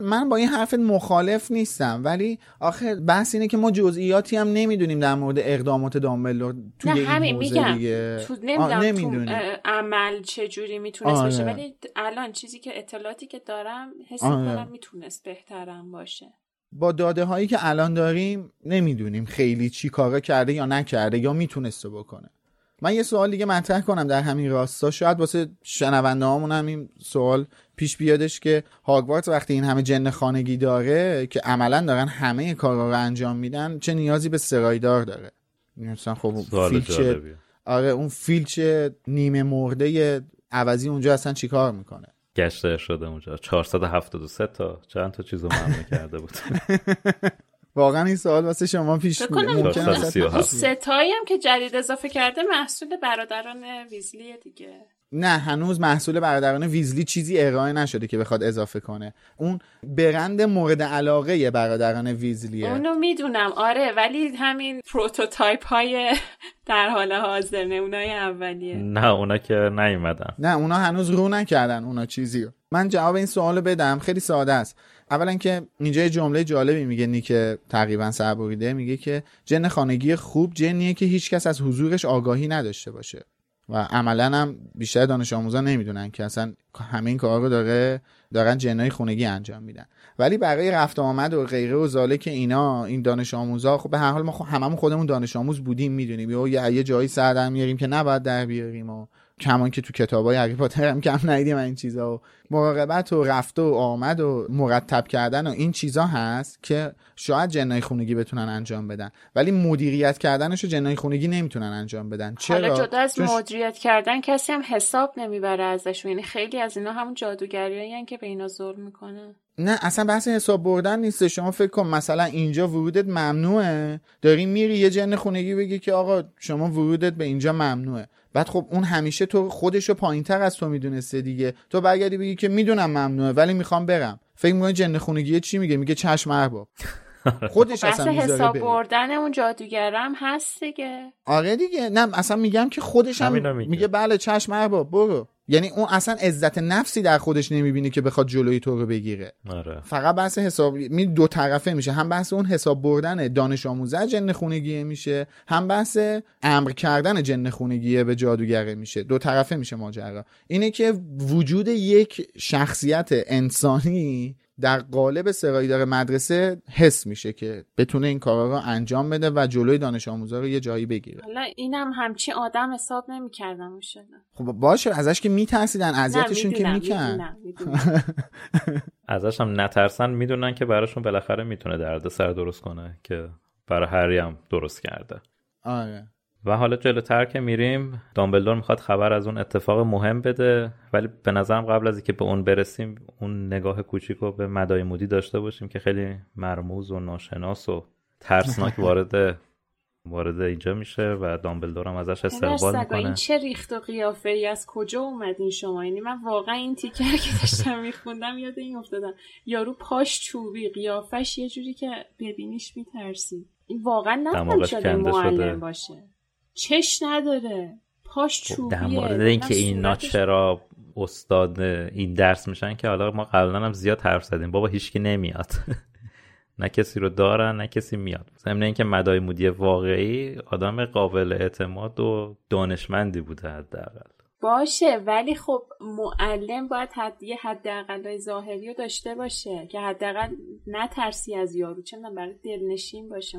من با این حرف مخالف نیستم ولی آخه بحث اینه که ما جزئیاتی هم نمی‌دونیم در مورد اقدامات دامبلدور توی نه همین میگم. دیگه.
تو نمی‌دونم تو عمل چجوری می‌تونست آره. باشه ولی الان چیزی که اطلاعاتی که دارم حس آره. می‌کنم می‌تونست بهترم باشه.
با داده هایی که الان داریم نمی‌دونیم خیلی چی کارا کرده یا نکرده یا می‌تونسته بکنه. من یه سوال دیگه مطرح کنم در همین راستا. شاید واسه شنونده هامون هم این سوال پیش بیادش که هاگوارت وقتی این همه جن خانگی داره که عملا دارن همه کارا رو انجام میدن چه نیازی به سرایدار داره؟ مثلا خب فیلچ آره اون فیلچ نیمه مرده عوضی اونجا اصلا چیکار می‌کنه؟
گشته شده اونجا. 473 تا چند تا چیزو ممنوع کرده بود. *laughs*
واقعا این سوال واسه شما پیش
ممکن ستایی هم که جدید اضافه کرده محصول برادران ویزلی دیگه.
نه هنوز محصول برادران ویزلی چیزی ارائه نشده که بخواد اضافه کنه. اون برند مورد علاقه برادران ویزلیه.
اونو می‌دونم. آره ولی همین prototype های در حال حاضر اونای اولیه.
نه اونا که نیومدن.
نه اونا هنوز رو نکردن اونا چیزی من جواب این سوالو بدم. خیلی ساده است. اولا که اینجا یه جمله جالبی میگه نیک تقریبا سربریده میگه که جن خانگی خوب جنیه که هیچکس از حضورش آگاهی نداشته باشه. و عملا هم بیشتر دانش آموزان نمی‌دونن که اصلا همه این کار رو داره دارن جنای خونگی انجام میدن. ولی برای رفت آمد و غیره و زاله که اینا این دانش آموزا خب به هر حال ما خب هممون خودمون دانش آموز بودیم می‌دونیم. یا یه جایی سر در میاریم که نباید در بیاریم و کمان که تو کتابای هری پاتر هم کم ندیدیم این چیزا و مراقبت و رفته و آمد و مرتب کردن و این چیزا هست که شاید جنای خونگی بتونن انجام بدن. ولی مدیریت کردنش رو جنای خونگی نمی‌تونن انجام بدن.
چرا؟ حالا جدا از مدیریت کردن کسی هم حساب نمی‌بره ازش یعنی خیلی از اینا همون جادوگریایی که به اینا ظلم می‌کنن.
نه اصلا بحث حساب بردن نیست. شما فکر کن مثلا اینجا ورودت ممنوعه. داری میری یه جن خونگی بگی که آقا شما ورودت به اینجا ممنوعه. بعد خب اون همیشه تو خودشو پایینتر از تو می‌دونسته دیگه. تو برگردی بگی که می‌دونم ممنوعه ولی می‌خوام برم. فکر می‌کنی جن خونگی چی میگه؟ میگه چشم ارباب. *laughs* خودش اصلا
حساب بردن اون جادوگرم هست دیگه.
آره دیگه. نه اصلا میگم که خودش هم میگه بله چشم ارباب برو. یعنی اون اصلا عزت نفسی در خودش نمی‌بینه که بخواد جلوی تو رو بگیره.
آره.
فقط بحث حساب می دو طرفه میشه. هم بحث اون حساب بردن دانش آموزه جن خونگیه میشه هم بحث امر کردن جن خونگیه به جادوگره میشه. دو طرفه میشه ماجرا. اینه که وجود یک شخصیت انسانی در قالب سرایدار مدرسه حس میشه که بتونه این کارا رو انجام بده و جلوی دانش آموزا رو یه جایی بگیره.
حالا اینم همچی آدم حساب نمی‌کردم میشه
خب باشه ازش که میترسیدن اذیتشون که میکن *laughs*
ازش هم نترسن می‌دونن که براشون بالاخره می‌تونه درد سر درست کنه که برای هری هم درست کرده.
آره.
و حالا جلوتر که میریم دامبلدور می‌خواد خبر از اون اتفاق مهم بده ولی به نظرم قبل از اینکه به اون برسیم اون نگاه کوچیک رو به مدای مودی داشته باشیم که خیلی مرموز و ناشناس و ترسناک *laughs* وارد وارد اینجا میشه و دامبلدور هم ازش استقبال می‌کنه
این چه ریخت و قیافه ای؟ از کجا اومدین شما؟ یعنی من واقعا این تیکر که داشتم میخوندم یاد این افتادم. یارو پاش چوبی قیافش یه جوری که ببینیش میترسی. این واقعا نفهم شده. معلم باشه. چش نداره. پاش خب، چوبیه.
در مورد اینکه اینا چرا استاد این درس میشن که حالا ما قبلا هم زیاد حرف زدیم. بابا هیچکی نمیاد. *laughs* نه کسی رو دارن نه کسی میاد. ضمن اینکه مدای مودی واقعی آدم قابل اعتماد و دانشمندی بوده حداقل.
باشه ولی خب معلم باید حد یه حداقل ظاهری رو داشته باشه که حداقل نترسی از یارو. چه برای دلنشین باشه.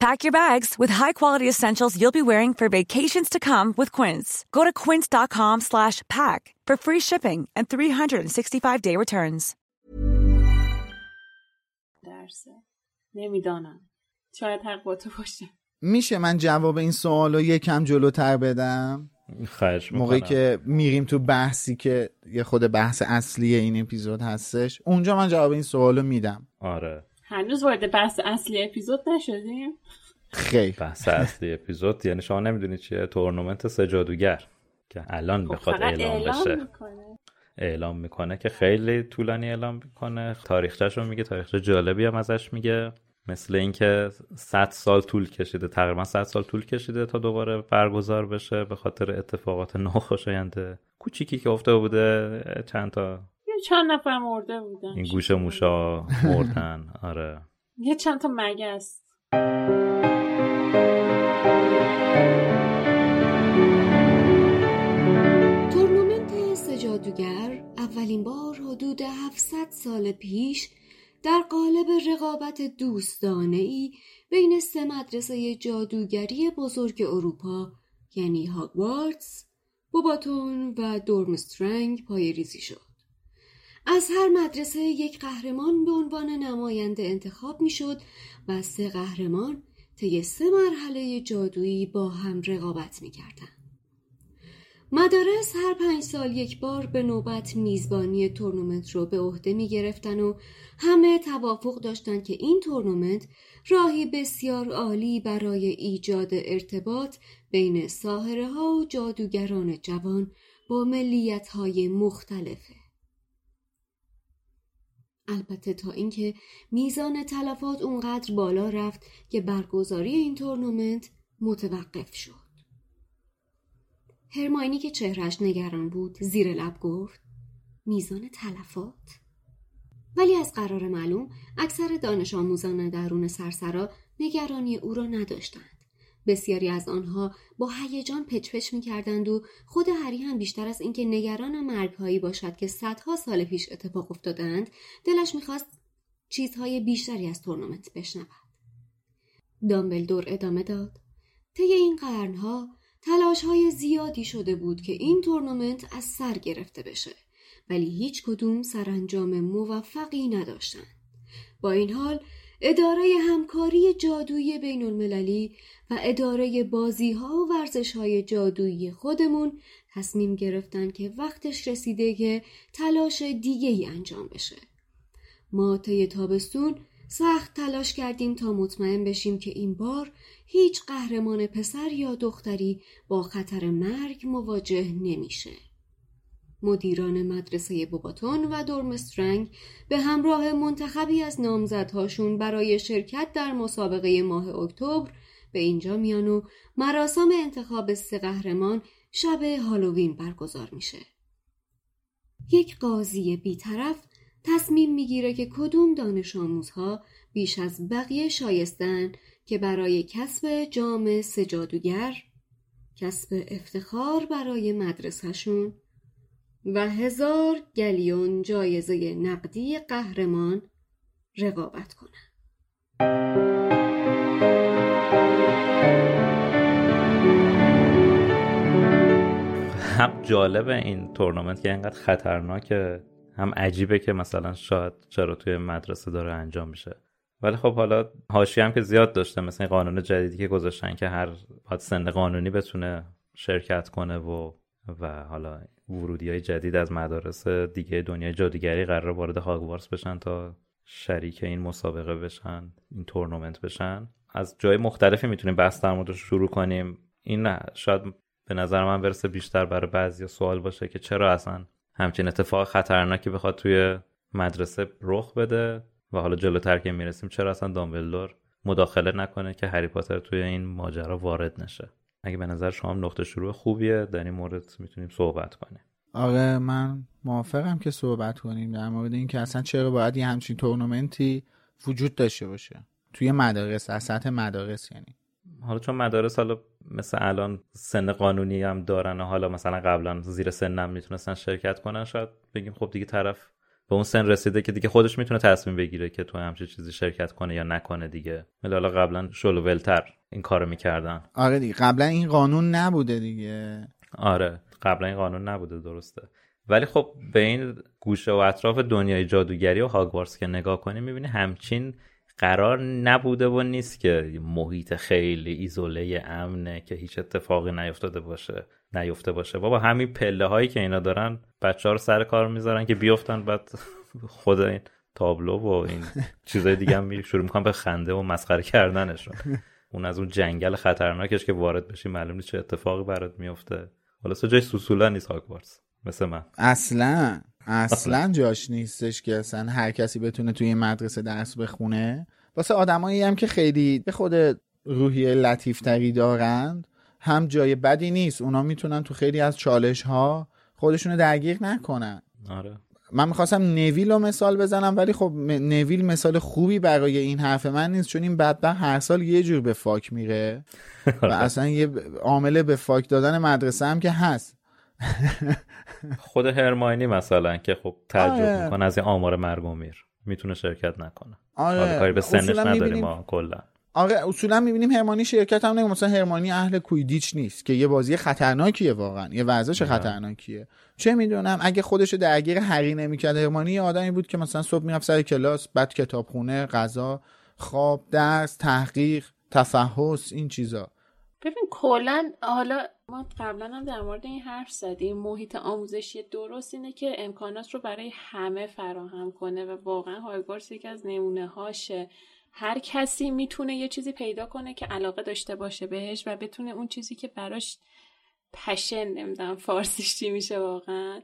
Pack your bags with high-quality essentials you'll be wearing for vacations to come with Quince. Go to quince.com slash pack for free shipping and 365-day returns.
درسه. نمی‌دانم. شاید حق با تو باشه.
میشه من جواب این سوال رو یکم جلوتر بدم؟
خواهش
موقعی که میریم تو بحثی که یه خود بحث اصلی این اپیزود هستش اونجا من جواب این سوال رو میدم
آره
هنوز وارد بحث اصلی اپیزود نشدیم؟
خیلی
بحث اصلی اپیزود یعنی شما نمی‌دونید چیه؟ تورنمنت سجادوگر که الان خب بخواد اعلام, بشه.
می‌کنه.
اعلام می‌کنه که خیلی طولانی اعلام می‌کنه. تاریخچهش رو میگه تاریخچه جالبی هم ازش میگه. مثل اینکه 100 سال طول کشیده تقریبا 100 سال طول کشیده تا دوباره برگزار بشه به خاطر اتفاقات ناخوشایند کوچیکی که افتاده بوده چند تا
چند نفر مرده بودن؟
این گوش موشا مردن آره.
یه چند تا مگس
تورنمنت سجادوگر اولین بار حدود 700 سال پیش در قالب رقابت دوستانه ای بین سه مدرسه جادوگری بزرگ اروپا یعنی هاگوارتس، بوباتون و دورمسترنگ پای ریزی شد. از هر مدرسه یک قهرمان به عنوان نماینده انتخاب می شد و سه قهرمان طی سه مرحله جادویی با هم رقابت می کردن. مدارس هر پنج سال یک بار به نوبت میزبانی تورنمنت رو به عهده می گرفتن و همه توافق داشتند که این تورنمنت راهی بسیار عالی برای ایجاد ارتباط بین ساهره ها و جادوگران جوان با ملیت های مختلفه. البته تا اینکه میزان تلفات اونقدر بالا رفت که برگزاری این تورنمنت متوقف شد. هرماینی که چهرش نگران بود زیر لب گفت میزان تلفات ولی از قرار معلوم اکثر دانش آموزان درون سرسرا نگرانی او را نداشتند بسیاری از آنها با هیجان پچ پچ می کردند و خود هری هم بیشتر از اینکه نگران مرگهایی باشد که صدها سال پیش اتفاق افتادند دلش می‌خواست چیزهای بیشتری از تورنمنت بشنود دامبلدور ادامه داد طی این قرنها تلاش های زیادی شده بود که این تورنمنت از سر گرفته بشه ولی هیچ کدوم سرانجام موفقی نداشتند. با این حال اداره همکاری جادویی بین المللی و اداره بازی ها و ورزش های جادویی خودمون تصمیم گرفتن که وقتش رسیده که تلاش دیگه ای انجام بشه. ما طی تابستون سخت تلاش کردیم تا مطمئن بشیم که این بار هیچ قهرمان پسر یا دختری با خطر مرگ مواجه نمیشه. مدیران مدرسه بوباتون و دورمسترنگ به همراه منتخبی از نامزدهاشون برای شرکت در مسابقه ماه اکتبر به اینجا میان و مراسم انتخاب سه قهرمان شب هالووین برگزار میشه. یک قاضی بیطرف تصمیم می‌گیره که کدوم دانش آموزها بیش از بقیه شایستن که برای کسب جام سجادوگر کسب افتخار برای مدرسهشون و هزار گلیون جایزه نقدی قهرمان رقابت کنن
هم جالب این تورنمنت که اینقدر خطرناکه هم عجیبه که مثلا شاید چرا توی مدرسه داره انجام میشه. ولی خب حالا هاشی هم که زیاد داشته مثل این قانون جدیدی که گذاشتن که هر باید سن قانونی بتونه شرکت کنه و و حالا ورودی های جدید از مدارس دیگه دنیای جادوگری قرار وارد هاگوارس بشن تا شریک این مسابقه بشن این تورنمنت بشن. از جای مختلفی می‌تونیم بحث در موردش شروع کنیم. این شاید به نظر من برسه بیشتر برای بعضی سوال باشه که چرا اصلا همچین اتفاق خطرناکی بخواد توی مدرسه رخ بده و حالا جلوتر که می‌رسیم چرا اصلا دامبلدور مداخله نکنه که هری پاتر توی این ماجرا وارد نشه. اگه به نظر شما نقطه شروع خوبیه در این مورد می‌تونیم صحبت کنیم.
آره من موافقم که صحبت کنیم در مورد اینکه اصلا چرا باید یه همچین تورنمنتی وجود داشته باشه توی مدارس از سطح مدارس یعنی.
حالا چون مدارس حالا مثل الان سن قانونی هم دارن و حالا مثلا قبلا زیر سنم می‌تونستن شرکت کنن شاید بگیم خب دیگه طرف به اون سن رسیده که دیگه خودش می‌تونه تصمیم بگیره که تو همچین چیزی شرکت کنه یا نکنه دیگه. ولی حالا قبلا شلوولتر این کارو می‌کردن.
آره دیگه قبلا این قانون نبوده دیگه.
آره قبلا این قانون نبوده درسته. ولی خب به این گوشه و اطراف دنیای جادوگری و هاگوارتس که نگاه کنی می‌بینی همچین قرار نبوده و نیست که محیط خیلی ایزوله امنه که هیچ اتفاقی نیفتاده باشه نیفته باشه. بابا همین پله هایی که اینا دارن بچه ها رو سر کار می‌ذارن که بیفتن بعد خود این تابلو و این چیزای دیگه هم شروع می‌کنن به خنده و مسخره کردنشون. اون از اون جنگل خطرناکش که وارد بشی معلوم نیست چه اتفاقی برات میفته. حالا جای سوسولا نیست هاگوارتس مثل من.
اصلا اصلا جاش نیستش که اصلا هر کسی بتونه توی این مدرسه درس بخونه. واسه آدمایی هم که خیلی به خود روحیه لطیفتری دارند هم جای بدی نیست. اونا می‌تونن تو خیلی از چالش ها خودشونو درگیر نکنن.
آره.
من می‌خواستم نویل رو مثال بزنم ولی خب نویل مثال خوبی برای این حرف من نیست چون این بدبخت هر سال یه جور به فاک میره. و *laughs* اصلا یه عامل به فاک دادن مدرسه هم که هست.
خود هرماینی مثلا که خب تعجب آره. می‌کنه از این آمار مرگ و میر. می‌تونه شرکت نکنه.
آره.
کاری به سنش نداریم ما کلا.
آره اصولا می‌بینیم هرمانی شرکت هم نگه مثلا هرمانی اهل کویدیچ نیست که یه بازی خطرناکیه واقعا. یه ورزش خطرناکیه. چه می‌دونم اگه خودشو درگیر حری نمی‌کرد. هرمانی یه آدمی بود که مثلا صبح می‌رفت سر کلاس بعد کتابخونه غذا خواب درس تحقیق تفحص این چیزا.
ببین کلا حالا ما قبلا هم در مورد این حرف زدیم. محیط آموزشی درست اینه که امکانات رو برای همه فراهم کنه و واقعا هایگوارس یکی از نمونه هاشه هر کسی می‌تونه یه چیزی پیدا کنه که علاقه داشته باشه بهش و بتونه اون چیزی که براش پشن نمی‌دونم فارسیش چی میشه واقعا.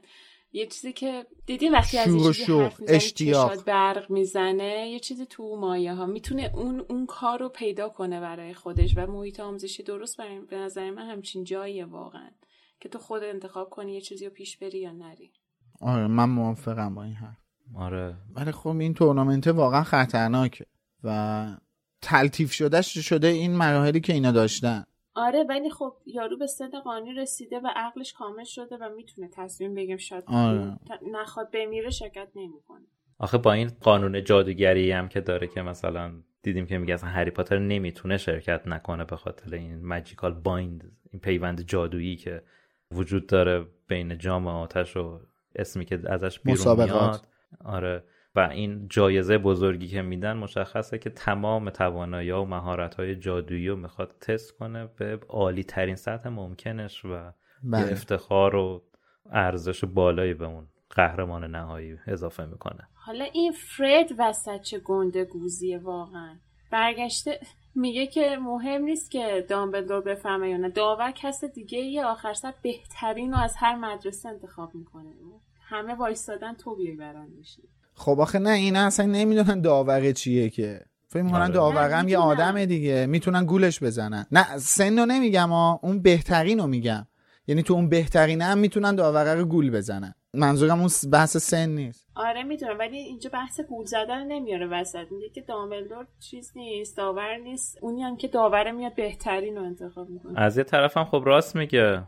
یه چیزی که دیدی وقتی از یه چیزی حرف اشتیاق. برق می‌زنه یه چیزی تو مایه ها می‌تونه اون اون کار رو پیدا کنه برای خودش و محیط آموزشی درست برای به نظر من همچین جاییه واقعا که تو خود انتخاب کنی یه چیزی رو پیش بری یا نری.
آره من موافقم با این حرف.
آره.
ولی خب این تورنمنت واقعا خطرناکه. و تلتیف شده شده این مراحلی که اینا داشتن.
آره ولی خب یارو به سن قانونی رسیده و عقلش کامل شده و می‌تونه تصمیم بگیم شاید
آره.
نخواد بمیره شرکت نمی‌کنه.
آخه با این قانون جادوگری هم که داره که مثلا دیدیم که میگه اصلا هری پاتر نمی‌تونه شرکت نکنه به خاطر این ماجیکال بایند این پیوند جادویی که وجود داره بین جام آتش و اسمی که ازش بیرون میاد. آره. و این جایزه بزرگی که میدن مشخصه که تمام توانایی و مهارت های جادویی رو می‌خواد تست کنه به عالی ترین سطح ممکنش و بله. افتخار و ارزش بالایی به اون قهرمان نهایی اضافه می‌کنه.
حالا این فرد وسط چه گنده گوزیه واقعا؟ برگشته میگه که مهم نیست که دامبلدور بفهمه یا نه. داور کس دیگه یه آخر سر بهترین رو از هر مدرسه انتخاب می‌کنه. همه وایستادن تو بیای بران میشی
خب آخه نه اینا اصلا نمی‌دونن داوره چیه که. فکر می‌کنن آره. داوره هم یه آدم دیگه می‌تونن گولش بزنن. نه سن رو نمیگم ها اون بهترین رو میگم. یعنی تو اون بهترین هم می‌تونن داوره رو گول بزنن. منظورم اون بحث سن نیست.
آره می‌دونم ولی اینجا بحث گول زدن نمیاره وسط. میگه که دامبلدور چیز نیست داور نیست. اونی هم که داوره میاد بهترین رو انتخاب می‌کنه.
از یه طرف هم خب راست میگه.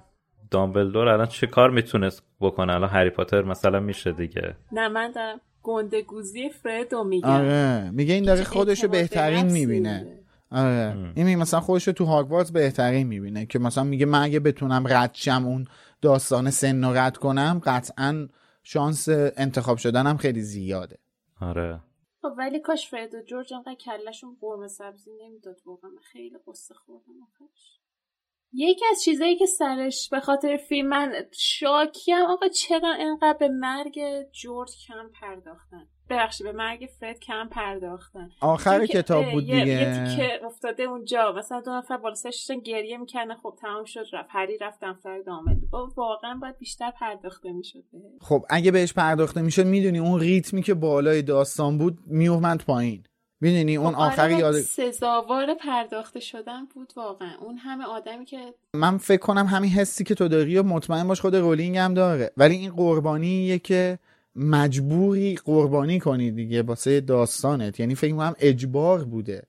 دامبلدور الان چه کار می‌تونست بکنه؟ الان هری پاتر مثلا میشه دیگه.
نه من دارم. گندگوزی فردو میگه
آره. میگه این داره خودشو بهترین می‌بینه. آره. این مثلا خودشو تو هاگوارتس بهترین می‌بینه که مثلا میگه من اگه بتونم رد شم اون داستان سن رو رد کنم قطعا شانس انتخاب شدنم خیلی زیاده.
آره.
خب ولی کاش فرد و جورج انقدر کلشون قرمه سبزی نمی‌داد واقعا. خیلی قصه خوردم یکی از چیزایی که سرش به خاطر فیلم من شاکیم. آقا چرا انقدر به مرگ جورج کم پرداختن؟ ببخشید به مرگ فرد کم پرداختن.
آخر کتاب بود دیگه
یه که افتاده اونجا. مثلا دو نفر بالا سرشون گریه می‌کنه خب تمام شد رفت. هری رفت دفتر دامد با واقعا باید بیشتر پرداخته می‌شد
خب اگه بهش پرداخته می‌شد می‌دونی اون ریتمی که بالای داستان بود میومد پایین. می‌دونی اون خب آخری آره، یاد
سزاوار پرداخته شدن بود واقعا. اون همه آدمی که
من فکر کنم همین حسی که تو داری و مطمئن باش خود رولینگ هم داره. ولی این قربانیه که مجبوری قربانی کنی دیگه واسه داستانت. یعنی فکر کنم اجبار بوده.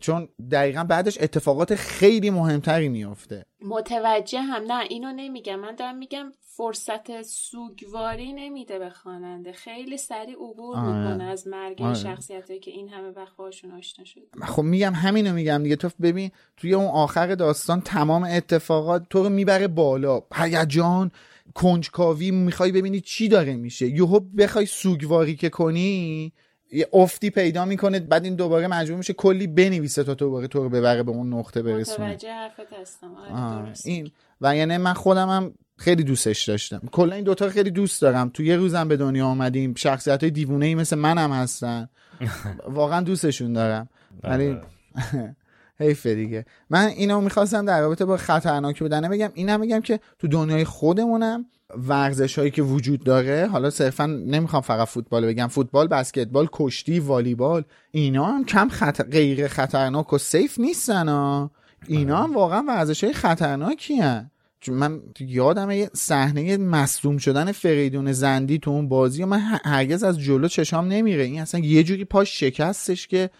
چون دقیقا بعدش اتفاقات خیلی مهمتری میافته.
متوجه هم نه اینو نمیگم. من دارم میگم فرصت سوگواری نمیده به خواننده. خیلی سریع عبور آره. می‌کنه از مرگ آره. شخصیت که این همه وقت باشون آشنا شد
خب میگم همینو میگم دیگه. تو ببین توی اون آخر داستان تمام اتفاقات تو رو می‌بره بالا. هیجان کنجکاوی می‌خوای ببینی چی داره میشه. یهو بخوای سوگواری که کنی یه افتی پیدا می‌کنه بعد این دوباره مجبور میشه کلی بنویسه تا دوباره تو رو ببره به اون نقطه برسونه.
متوجه حرفت هستم. آره
این. و یعنی من خودم هم خیلی دوستش داشتم. کلا این دوتا خیلی دوست دارم. تو یه روزم به دنیا آمدیم شخصیت های دیوونه ای مثل منم هستن. *laughs* واقعا دوستشون دارم. ولی آره. *laughs* حیفه دیگه. من اینو می‌خواستم در رابطه با خطرناک بودنه بگم. اینم بگم که تو دنیای خودمونم ورزش هایی که وجود داره حالا صرفا نمی‌خوام فقط فوتبال بگم فوتبال بسکتبال کشتی والیبال اینا هم کم خطر... غیر خطرناک و سیف نیستن ها اینا هم واقعا ورزش های خطرناکی هن. چون من یادم یه صحنه مصدوم شدن فریدون زندی تو اون بازی و من هرگز از جلو چشام نمیره. این اصلا یه جوری پاش شکستش که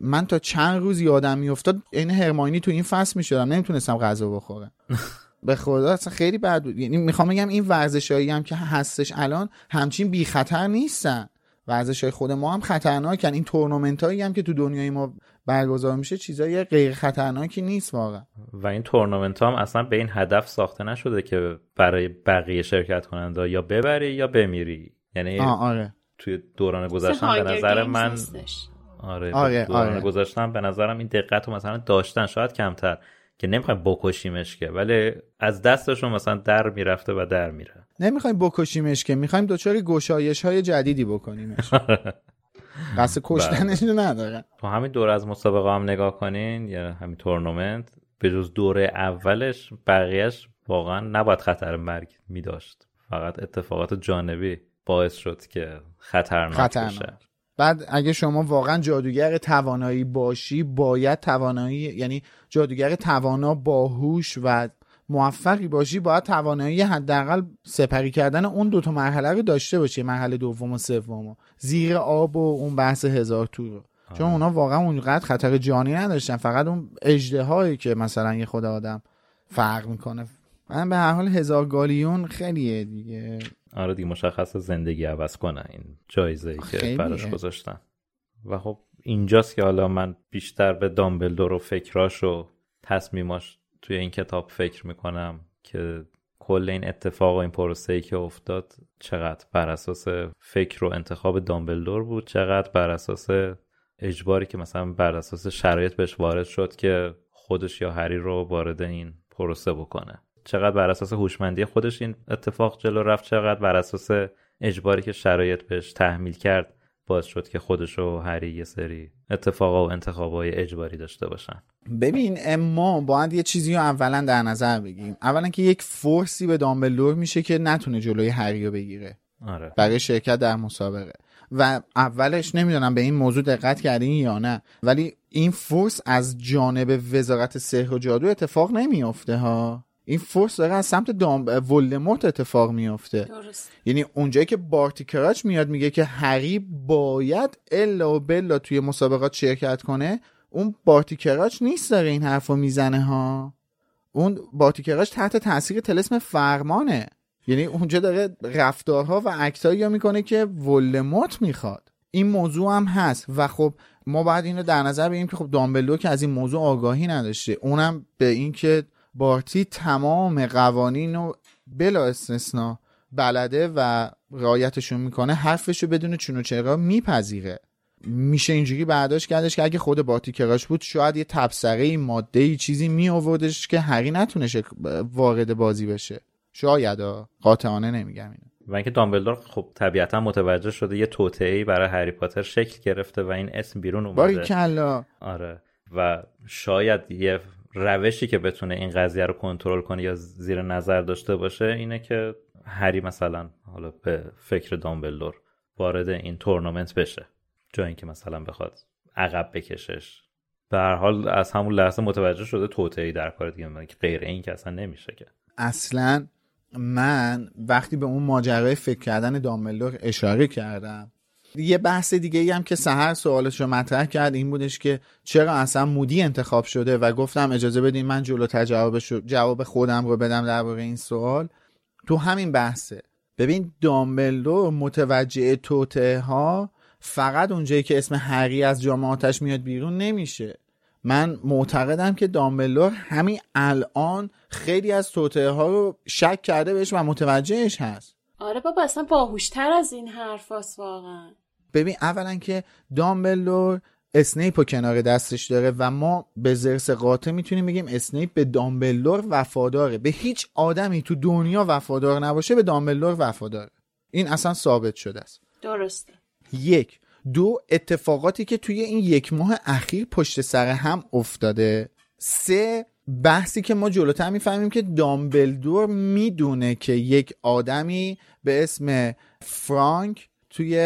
من تا چند روز یادم میافتاد این هرماینی تو این فصل می‌شدم. نمی‌تونستم غذا بخورم. *laughs* به خدا اصلا خیلی بد بود. یعنی می‌خوام بگم این ورزشایی هم که هستش الان همچین بی خطر نیستن. ورزش های خود ما هم خطرناکن. این تورنمنت هایی هم که تو دنیای ما برگزار میشه چیزای غیر خطرناکی نیست واقعا.
و این تورنمنت هم اصلا به این هدف ساخته نشده که برای بقیه شرکت کننده یا ببری یا بمیری. یعنی
آره.
توی دوران گذشتن به نظر من آره, آره, دوران آره. گذشتن به نظرم این دقت رو مثلا داشتن. شاید کمتر. که نمی‌خوایم بکشیمش که ولی از دستشون مثلا در می‌رفته و در میره.
نمی‌خوایم بکشیمش که می‌خوایم دوچاری گشایش های جدیدی بکنیمش. *laughs* قصد کشتنش رو ندارن.
تو همین دور از مسابقه هم نگاه کنین یا همین تورنمنت به جز دوره اولش بقیهش واقعا نباید خطر مرگ میداشت. فقط اتفاقات جانبی باعث شد که خطرناک, خطرناک. بشه.
بعد اگه شما واقعا جادوگر توانایی باشی باید توانایی یعنی جادوگر توانا باهوش و موفقی باشی باید توانایی حداقل سپری کردن اون دوتا مرحله رو داشته باشی مرحله دوم و سوم زیر آب و اون بحث هزار تور رو. چون. اونا واقعا اونقدر خطر جانی نداشتن. فقط اون اجده هایی که مثلا یه خود آدم فرق می‌کنه. من به هر حال هزار گالیون خیلیه دیگه.
آره دیگه مشخص زندگی عوض کنه این جایزه ای که براش گذاشتن. و خب اینجاست که حالا من بیشتر به دامبلدور و فکراش و تصمیماش توی این کتاب فکر می‌کنم که کل این اتفاق و این پروسه ای که افتاد چقدر بر اساس فکر و انتخاب دامبلدور بود چقدر بر اساس اجباری که مثلا بر اساس شرایط بهش وارد شد که خودش یا هری رو وارد این پروسه بکنه. چقدر بر اساس هوشمندی خودش این اتفاق جلو رفت چقدر بر اساس اجباری که شرایط بهش تحمیل کرد باعث شد که خودش و هری یه سری اتفاقا و انتخابای اجباری داشته باشن.
ببین اما باید یه چیزی رو اولا در نظر بگیریم اولا که یک فورسی به دامبلدور میشه که نتونه جلوی هری رو بگیره.
آره.
برای شرکت در مسابقه. و اولش نمی‌دونم به این موضوع دقت کردین یا نه ولی این فورس از جانب وزارت سحر و جادو اتفاق نمیافته ها. این فورس داره از سمت دام ولدمورت اتفاق میافته.
درست.
یعنی اونجایی که بارتی کراچ میاد میگه که هری باید الا و بلا توی مسابقات شرکت کنه اون بارتی کراچ نیست داره این حرفو می‌زنه ها. اون بارتی کراچ تحت تاثیر تلسم فرمانه. یعنی اونجا داره رفتارها و اکتایی می‌کنه که ولدمورت می‌خواد. این موضوع هم هست. و خب ما باید اینو در نظر بگیریم که خب دامبلو که از این موضوع آگاهی نداشته. اونم به اینکه بارتی تمام قوانین رو بلا استثنا بلده و رعایتشون می‌کنه حرفشو بدون چون و چرا میپذیره. میشه اینجوری برداشت کردش که اگه خود بارتی کراش بود شاید یه تبصره ماده ای چیزی می آوردش که هری نتونش وارد بازی بشه. شاید قاطعانه نمیگم اینو.
و اینکه دامبلدور خب طبیعتا متوجه شده یه توطئه‌ای برای هری پاتر شکل گرفته و این اسم بیرون اومده. آره. و شاید یه روشی که بتونه این قضیه رو کنترل کنه یا زیر نظر داشته باشه اینه که هری مثلا حالا به فکر دامبلدور وارد این تورنمنت بشه. جای اینکه مثلا بخواد عقب بکشش. به هر حال از همون لحظه متوجه شده توطئه‌ای در کار دیگه که غیر این که اصلا نمیشه که.
اصلا من وقتی به اون ماجرای فکر کردن دامبلدور اشاره کردم یه بحث دیگه ای هم که سهر سوالش رو مطرح کرد این بودش که چرا اصلا مودی انتخاب شده و گفتم اجازه بدین من جلوتر جواب, جواب خودم رو بدم درباره این سوال. تو همین بحثه. ببین دامبلدور متوجه توته ها فقط اونجایی که اسم هری از جامعاتش میاد بیرون نمیشه. من معتقدم که دامبلور همین الان خیلی از توته ها رو شک کرده بهش و متوجهش هست.
آره بابا اصلا باهوشتر از این حرف واقعا.
ببین اولا که دامبلور اسنیپ رو کنار دستش داره و ما به زرس قاطع می‌تونیم بگیم اسنیپ به دامبلور وفاداره. به هیچ آدمی تو دنیا وفادار نباشه به دامبلور وفاداره. این اصلا ثابت شده است.
درسته.
یک دو اتفاقاتی که توی این یک ماه اخیر پشت سر هم افتاده. سه بحثی که ما جلوتر می‌فهمیم که دامبلدور می‌دونه که یک آدمی به اسم فرانک توی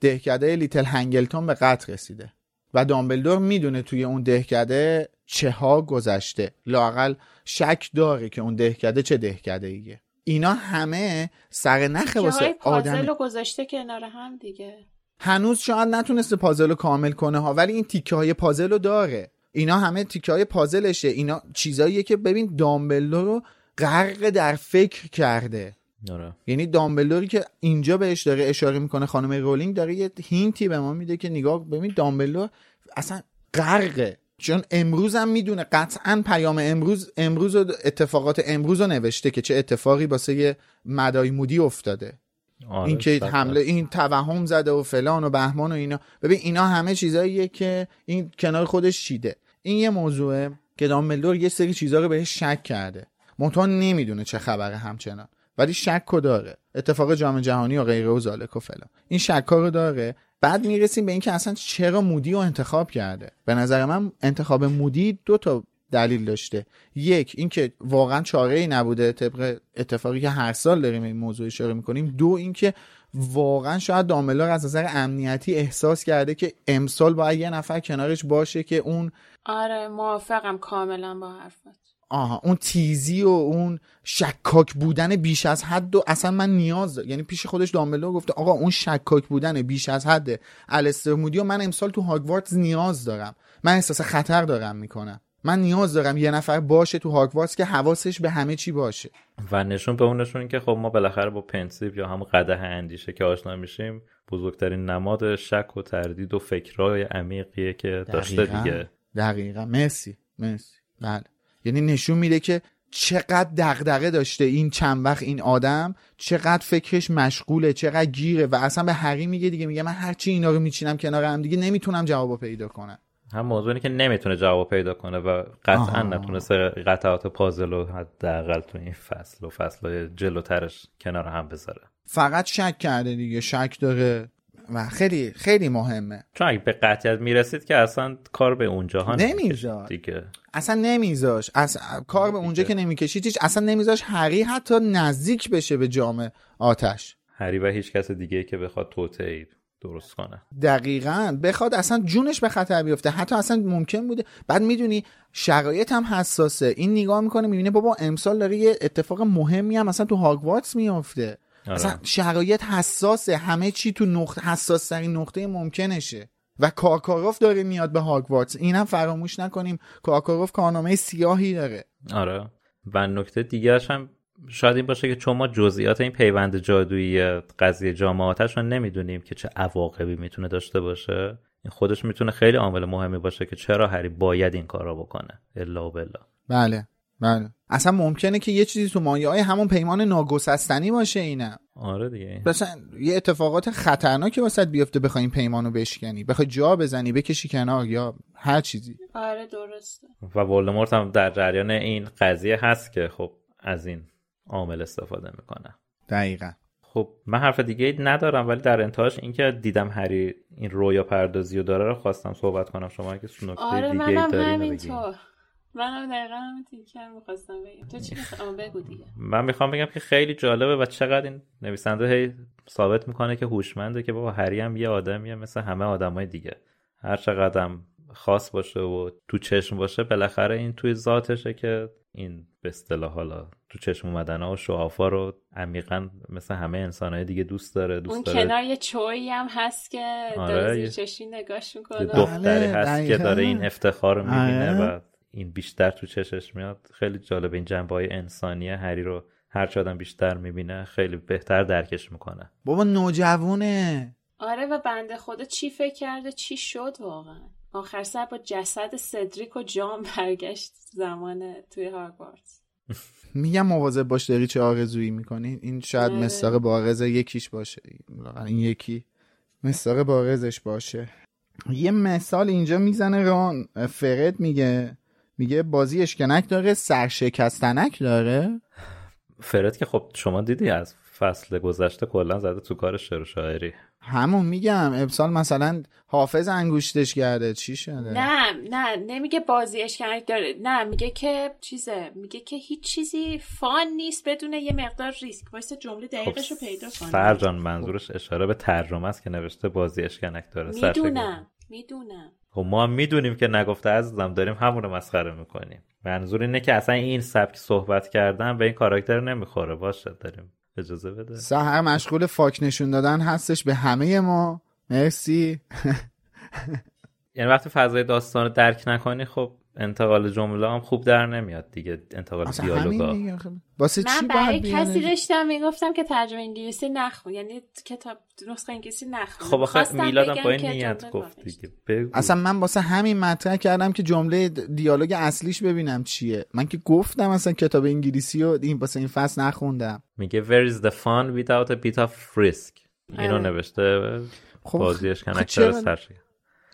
دهکده لیتل هنگلتون به قتل رسیده و دامبلدور می‌دونه توی اون دهکده چه ها گذشته. لاقل شک داره که اون دهکده چه دهکده ایه. اینا همه سر نخ واسه آدم
گذاشته کنار هم دیگه.
هنوز شاید نتونسته پازل رو کامل کنه ها ولی این تیکه های پازل رو داره. اینا همه تیکه های پازلشه. اینا چیزاییه که ببین دامبلو رو غرق در فکر کرده.
آره.
یعنی دامبلوری که اینجا بهش داره اشاره می‌کنه خانم رولینگ داره یه هینتی به ما میده که نگاه ببین دامبلور اصلا غرقه. چون امروز هم می‌دونه قطعا پیام امروز امروز و اتفاقات امروز رو نوشته که چه اتفاقی باسه مدای مودی افتاده. آره این که حمله این توهم زده و فلان و بهمان و اینا. ببین اینا همه چیزاییه که این کنار خودش چیده. این یه موضوعه که دامبلدور یه سری چیزا رو بهش شک کرده. منتها نمی‌دونه چه خبره همچنان. ولی شک داره. اتفاق جام جهانی و غیره و زالک و فلان. این شک رو داره. بعد می‌رسیم به اینکه اصلا چرا مودی رو انتخاب کرده. به نظر من انتخاب مودی دو تا دلیل داشته. یک اینکه واقعا چاره ای نبوده طبق اتفاقی که هر سال داریم این موضوع اشاره می‌کنیم. دو اینکه واقعا شاید داملار از نظر امنیتی احساس کرده که امسال باید یه نفر کنارش باشه که اون
آره موافقم کاملا با حرفت
آها اون تیزی و اون شکاک بودن بیش از حد و اصلا من نیاز دارم. یعنی پیش خودش دامبلو گفته آقا اون شکاک بودن بیش از حد الستر مودی و من امسال تو هاگوارتز نیاز دارم. من احساس خطر دارم می‌کنم. من نیاز دارم یه نفر باشه تو هاگوارتز که حواسش به همه چی باشه.
و نشون به اون نشون که خب ما بالاخره با پنسیب یا هم قده اندیشه که آشنا میشیم بزرگترین نماد شک و تردید و فکرهای عمیقیه که داشته دیگه.
دقیقا. مرسی مرسی. بله. یعنی نشون میده که چقدر دغدغه داشته این چند وقت این آدم چقدر فکرش مشغوله چقدر گیره و اصلا به هری میگه دیگه میگه من هرچی اینا رو میچینم کنار هم دیگه نمی‌تونم جواب پیدا کنم.
هم موضوعی که نمی‌تونه جواب پیدا کنه و قطعا نتونسته قطعات پازل رو حداقل تو این فصل و فصل جلوترش کنار هم بذاره.
فقط شک کرده دیگه شک داره. و خیلی خیلی مهمه.
چون اگه به قطعیت می‌رسید که اصلا کار به اونجا ها
نمیذار دیگه. اصلا نمیذاش. اصلا کار به اونجا که نمی‌کشید. هیچ اصلا نمیذاش هری حتی نزدیک بشه به جام آتش.
هری و هیچ کس دیگه که بخواد توته درست کنه.
دقیقا. بخواد اصلا جونش به خطر بیفته. حتی اصلا ممکن بوده. بعد می‌دونی شرایط هم حساسه. این نگاه می‌کنه می‌بینه بابا امسال داره یه اتفاق مهمی هم مثلا تو هاگوارتس میافته. آره. اصلا شرایط حساسه. همه چی تو نقطه حساس ترین نقطه ممکنشه. و کارکاروف داره میاد به هاگوارتس اینم فراموش نکنیم. کارکاروف کارنامه سیاهی داره.
آره. و نکته دیگرش هم شاید این باشه که چون ما جزئیات این پیوند جادویی قضیه جامعاتش رو نمی‌دونیم که چه عواقبی می‌تونه داشته باشه این خودش می‌تونه خیلی عامل مهمی باشه که چرا هری باید این کار رو بکنه. الا و بلا
بله. بله. اصلا ممکنه که یه چیزی تو مایه های همون پیمان ناگسستنی باشه اینه.
آره دیگه.
مثلا یه اتفاقات خطرناکی واسه بیفته بخوای این پیمانو بشکنی. بخوای جا بزنی بکشی کنار یا هر چیزی.
آره درسته.
و ولدمورت هم در جریان این قضیه هست که خب از این عامل استفاده می‌کنه.
دقیقا.
خب من حرف دیگه ندارم ولی در انتهاش اینکه دیدم هری این رویا پردازی رو داره رو خواستم صحبت کنم. شما اگه نکته
آره
دیگه
منم همینطور منم دقیقا همین تیکر می‌خواستم بگم. تو چی می‌خوام بگو دیگه.
من می‌خوام بگم که خیلی جالبه و چقدر این نویسنده هی ثابت می‌کنه که هوشمنده که بابا هری هم یه آدمیه مثل همه آدمای دیگه. هر چقدر خاص باشه و تو چشم باشه بالاخره این توی ذاتشه که این به اصطلاح حالا تو چشم اومدن و شعافا رو عمیقا مثل همه انسانهای دیگه دوست داره دوست
اون
داره.
کنار یه چویی هم هست که آره داره چشی نگاش می‌کنه.
دختری بله، هست که داره این افتخار رو می‌بینه آره. و این بیشتر تو چشش میاد. خیلی جالب این جنبه های انسانی هری رو هر آدم بیشتر می‌بینه خیلی بهتر درکش می‌کنه.
بابا نوجوونه.
آره و بنده خدا چی فکر کرده چی شد واقعا. آخر سر با جسد سدریک و جام *laughs* برگشت زمان توی هاگوارتس
میگم مواظب باش داری چه آرزویی می‌کنی؟ این شاید آره. مستاق بارز یکیش باشه. این یکی مستاق بارزش باشه. یه مثال اینجا می‌زنه ران. فرد میگه میگه بازی اشکنک داره سرشکستنک داره؟
فرد که خب شما دیدی از فصل گذشته کلا زده تو کار شعر و شاعری.
همون میگم امسال مثلا حافظ انگوشتش کرده چی شده؟
نه نه نمیگه بازی اشکنک داره نه میگه که چیزه میگه که هیچ چیزی فان نیست بدون یه مقدار ریسک. واسه جمله دقیقش رو خب پیدا کنه
سرجان منظورش اشاره به ترجمه است که نوشته بازی اشکنک داره
می‌دونم می‌دونم.
خب ما هم می‌دونیم که نگفته عزیزم داریم همون رو مسخره می‌کنیم. منظور اینه که اصلا این سبک صحبت کردن به این کاراکتر نمی‌خوره. باشه داریم اجازه بده.
سهر مشغول فاک نشون دادن هستش به همه ما. مرسی.
یعنی وقتی فضای داستان رو درک نکنی خب انتقال جمله هم خوب در نمیاد دیگه انتقال دیالوگا.
واسه
چی من کسی داشتم می‌گفتم که ترجمه انگلیسی نخون یعنی کتاب نسخه انگلیسی نخون.
خب آخه میلادم با این نیت گفت دیگه. بگو.
اصلا من واسه همین مطرح کردم که جمله دیالوگ اصلیش ببینم چیه. من که گفتم اصلا کتاب انگلیسی رو این واسه این فصل نخوندم.
میگه where is the fun without a bit of risk? اینو آره. نوشته خب بازیش کنکتر سرشی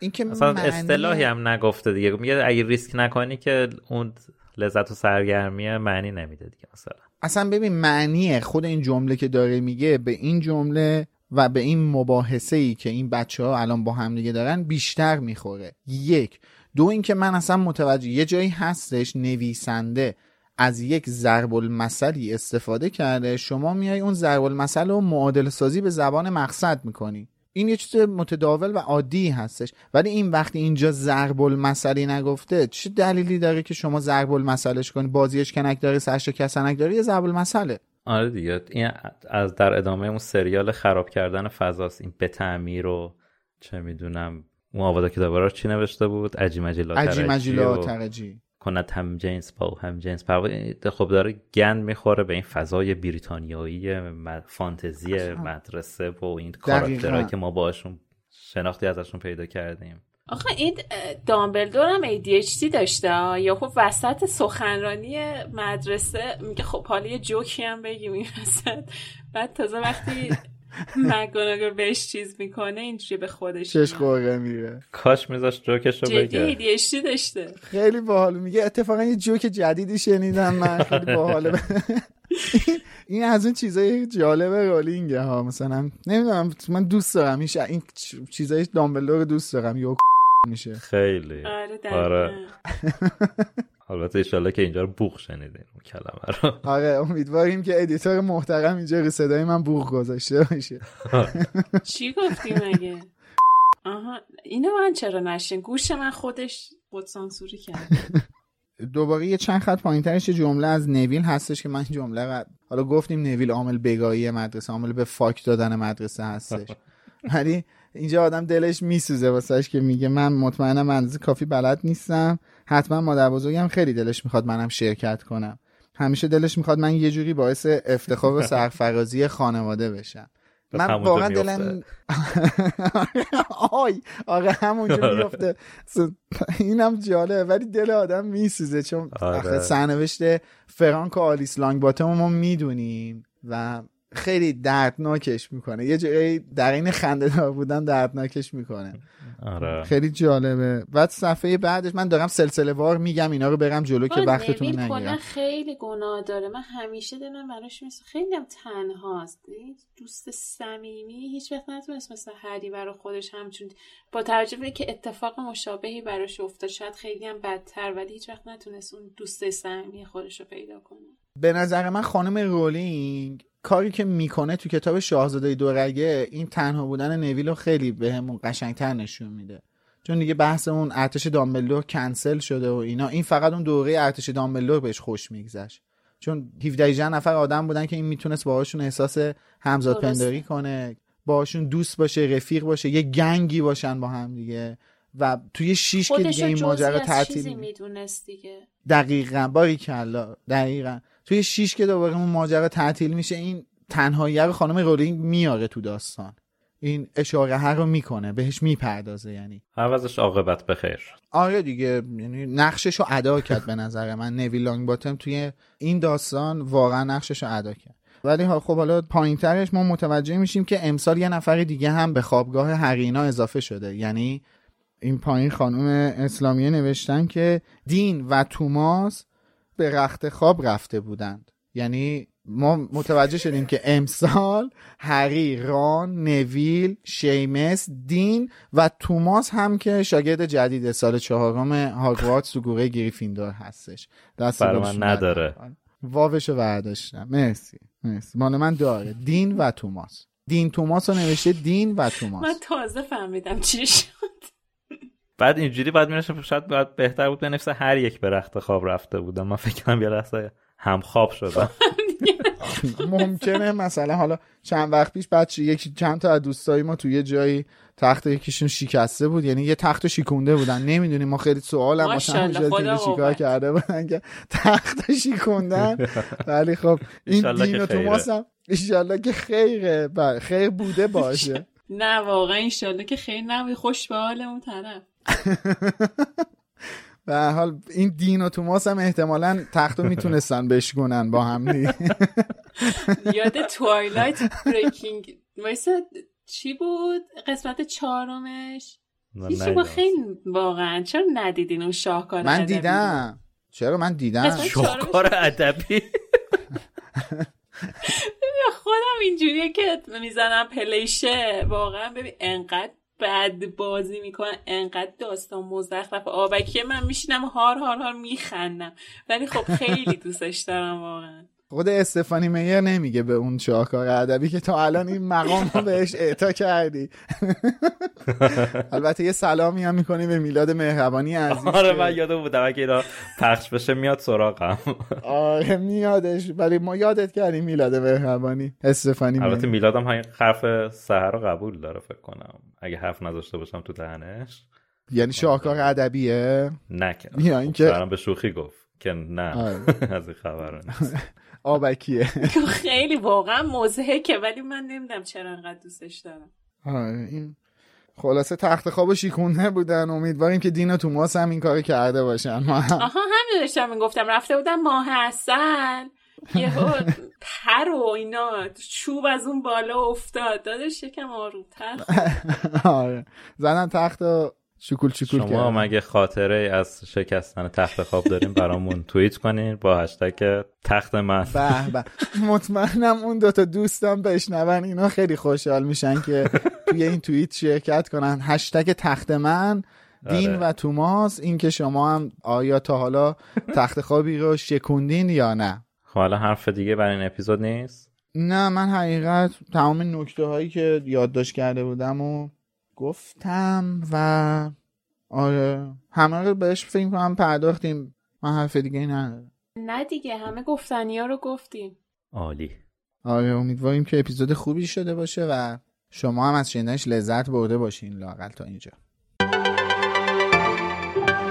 این که
اصلا اصطلاحی هم نگفته دیگه. میگه اگه ریسک نکنی که اون لذت و سرگرمی معنی نمیده دیگه مثلا.
اصلا ببین معنی خود این جمله که داره میگه به این جمله و به این مباحثه ای که این بچه ها الان با هم دیگه دارن بیشتر می‌خوره. یک. دو اینکه من اصلا متوجه یه جایی هستش نویسنده از یک ضرب المثلی استفاده کرده شما میای اون ضرب المثل رو معادل سازی به زبان مقصد می‌کنی. این یه چیز متداول و عادی هستش. ولی این وقتی اینجا ضرب المثلی نگفته چه دلیلی داره که شما ضرب المثلش کنی؟ بازیش کنک داره سرش کسنک داره یه ضرب المثله
آره دیگه. این از در ادامه اون سریال خراب کردن فضاست. این به تعمیر و چه می‌دونم اون آوادا که رو چی نوشته بود؟ عجی مجی
ترجی
کند هم جنس با هم جنس. خب داره گند می‌خوره به این فضای بریتانیایی فانتزی مدرسه و این کاراکترهایی که ما باشون شناختی ازشون پیدا کردیم.
آخه این دامبلدور هم ADHD داشته یا خب وسط سخنرانی مدرسه میگه خب حالا یه جوکی هم بگیم این وسط. بعد تازه وقتی *laughs* مگوناگل بهش چیز می‌کنه اینجوری به خودش
چش قوقه میره.
کاش میذاش جوکش رو بگه.
جدی داشته.
خیلی باحال. میگه اتفاقا یه جوک جدیدی شنیدم من. خیلی باحاله. *laughs* *laughs* این از اون چیزای جالب رولینگه ها. مثلا نمی‌دونم من دوست دارم. این چیزای دامبلدور دوست دارم. یو میشه.
خیلی.
آره. *laughs*
البته ایشالله که اینجا رو بوخ شنیدین اون کلمه رو. *laughs*
آره امیدواریم که ادیتور محترم اینجا رو صدای من بوخ گذاشته باشه. *laughs*
چی گفتی مگه آها اینو من چرا نشین؟ گوش من خودش خود سانسوری کرد.
دوباره یه چند خط پایین ترش جمله از نویل هستش که من این جمله حالا گفتیم نویل عامل بگاهی مدرسه عامل به فاک دادن مدرسه هستش. *laughs* ولی اینجا آدم دلش میسوزه واسهش که میگه من مطمئنم اندازه کافی بلد نیستم. حتما مادر بزرگم خیلی دلش می‌خواد منم شرکت کنم. همیشه دلش می‌خواد من یه جوری باعث افتخار و سرفرازی خانواده بشم. من واقعا دلم *laughs* آی آره همونجا آره. میفته اینم جاله ولی دل آدم میسوزه. چون آره. سرنوشت فرانک و آلیس لانگ باتم ما می‌دونیم و خیلی دردناکش می‌کنه. یه جایی در این خنده دار بودن دردناکش می‌کنه.
آره.
خیلی جالبه. بعد صفحه بعدش من دارم سلسله وار میگم اینا رو برم جلو که وقتتون نگیرم.
خیلی گناه داره. من همیشه دلم براش میسه خیلی هم تنهاست. دوست صمیمی هیچ وقت نتونست مثل هری برای خودش همچون با توجه که اتفاق مشابهی براش افتاد شاید خیلی هم بدتر ولی هیچ وقت نتونست اون دوست صمیمی خودش رو پیدا کنه.
به نظر من خانم رولینگ کاری که می‌کنه تو کتاب شاهزاده دورگه این تنها بودن نویل رو خیلی بهمون به قشنگتر نشون میده. چون دیگه بحث اون ارتش دامبلدور کنسل شده و اینا این فقط اون دوره ارتش دامبلدور بهش خوش میگذشت. چون 17 نفر آدم بودن که این می‌تونست باهاشون احساس همزاد پنداری کنه باهاشون دوست باشه رفیق باشه یه گنگی باشن با هم دیگه. و توی شیش که دیگه این ماجرا تعطیل
می‌دونست دیگه.
دقیقاً باری کلا دقیقاً. توی شیش که دوباره اون ماجرا تعطیل میشه این تنهایی رو خانم رولینگ میاره تو داستان. این اشاره هر رو می‌کنه بهش می‌پردازه یعنی.
عوضش عاقبت بخیر
آره دیگه یعنی نقشش رو ادا کرد به نظر من. نوی لانگ باتم توی این داستان واقعا نقشش رو ادا کرد. ولی خب حالا پایین ترش ما متوجه میشیم که امسال یه نفر دیگه هم به خوابگاه هرینا اضافه شده. یعنی این پایین خانم اسلامیه نوشتن که دین و توماس به رخت خواب رفته بودند. یعنی ما متوجه شدیم که امسال هری ران نویل شیمس دین و توماس هم که شاگرد جدید سال چهارم هاگوارتس تو گوره گریفیندور هستش.
دست من نداره.
واوشو برداشتم. مرسی. مرسی. مال من داره. دین و توماس. دین توماس رو نوشته دین و توماس.
من تازه فهمیدم چی شد.
بعد اینجوری بعد می‌رسه شاید باید بهتر بود بنفسه هر یک به رخت خواب رفته بودم من فکر کنم یه لحظه هم خواب شدم. *laughs*
ممکنه مثلا حالا چند وقت پیش بچه یکی چند تا از دوستای ما توی یه جایی تخت یکیشون شکسته بود. یعنی یه تخت شیکونده بودن. نمی‌دونیم ما خیلی سوال هم واسه چیکار کرده بودن که تخت شیکوندن *laughs* ولی خب این دین و توماس هم ایشالله که خیره. خیر بوده باشه. *laughs*
نه واقعا ایشالله که خیر نبوده خوش به حال اون طرف. *laughs*
به حال این دین و توماس هم احتمالا تختو می‌تونستن بشکنن با هم *laughs*
یاد توایلایت بریکینگ چی بود؟ قسمت چهارمش؟ هیچی با خیلی واقعا چرا ندیدین اون شاهکار
من دیدم. چرا من دیدم؟
شاهکار ادبی؟ *laughs*
خودم اینجوریه که می‌زنم پلیشه. واقعا ببین انقدر بد بازی می‌کنن. انقدر داستان مزخرف. آبکی من میشینم هار هار هار میخندم. ولی خب خیلی دوستش دارم واقعا.
خود استفانی میر نمیگه به اون شاهکار ادبی که تا الان این مقام رو بهش اعطا کردی. *laughs* البته یه سلامی هم می‌کنی به میلاد مهربانی عزیز *laughs*
آره من یادم بودم اگه اینا پخش بشه میاد سراغم.
آره میادش. ولی ما یادت کردیم میلاد مهربانی استفانی
البته میلادم همین حرف سهر رو قبول داره فکر کنم. اگه حرف نذاشته باشم تو دهنش.
یعنی شاهکار ادبیه؟
نه یا اینکه به شوخی گفت که نه. آره. *laughs* از این خبر
آبکیه. *laughs*
خیلی واقعا مزهکه ولی من نمی‌دونم چرا انقدر دوستش دارم.
آره این خلاصه تخت خواب شیکونه بودن امیدواریم که دینا توماس هم این کار کرده باشن.
آها همین داشتم می‌گفتم. رفته بودن ماه اصل. یه پر و اینا چوب از اون بالا افتاد. دادش یکم آرومتر *laughs*
آره. زنن تخت شکول شکول
شما مگه خاطره از شکستن تخت خواب داریم برامون توییت کنین با هشتگ تخت من؟
به به. مطمئنم اون دوتا دوستم بشنون. اینا خیلی خوشحال میشن که توی این توییت شرکت کنن. هشتگ تخت من دین آره. و توماس. این که شما هم آیا تا حالا تخت خوابی رو شکوندین یا نه؟
خب حالا حرف دیگه برای این اپیزود نیست؟
نه من حقیقت تمام نکته هایی که یادداشت کرده بودم و گفتم و آره همه رو بهش فکر کنم پرداختیم. من حرف دیگه ندارم.
نه دیگه همه گفتنی ها رو گفتیم.
عالی.
آره امیدواریم که اپیزود خوبی شده باشه و شما هم از شنیدنش لذت برده باشین لاقل تا اینجا.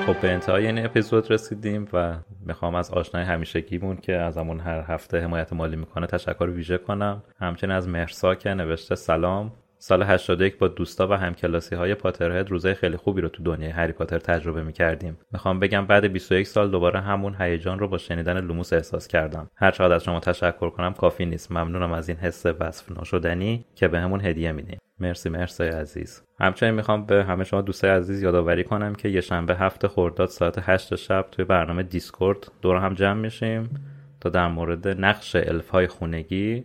خب به انتهای این اپیزود رسیدیم و می‌خوام از آشنای همیشگیمون که از همون هر هفته حمایت مالی می‌کنه تشکر ویژه کنم. همچنین از مهرسا که نوشته سلام. سال 81 با دوستا و همکلاسی های پاترهد روزای خیلی خوبی رو تو دنیای هری پاتر تجربه می‌کردیم. می‌خوام بگم بعد 21 سال دوباره همون هیجان رو با شنیدن لوموس احساس کردم. هر چقدر از شما تشکر کنم کافی نیست. ممنونم از این حس وصف ناشدنی که به همون هدیه میدیم مرسی مرسی عزیز. همچنین می‌خوام به همه شما دوستای عزیز یادآوری کنم که یکشنبه هفت خرداد ساعت 8 شب توی برنامه دیسکورد دور هم جمع میشیم تا در مورد نقش الف های خونگی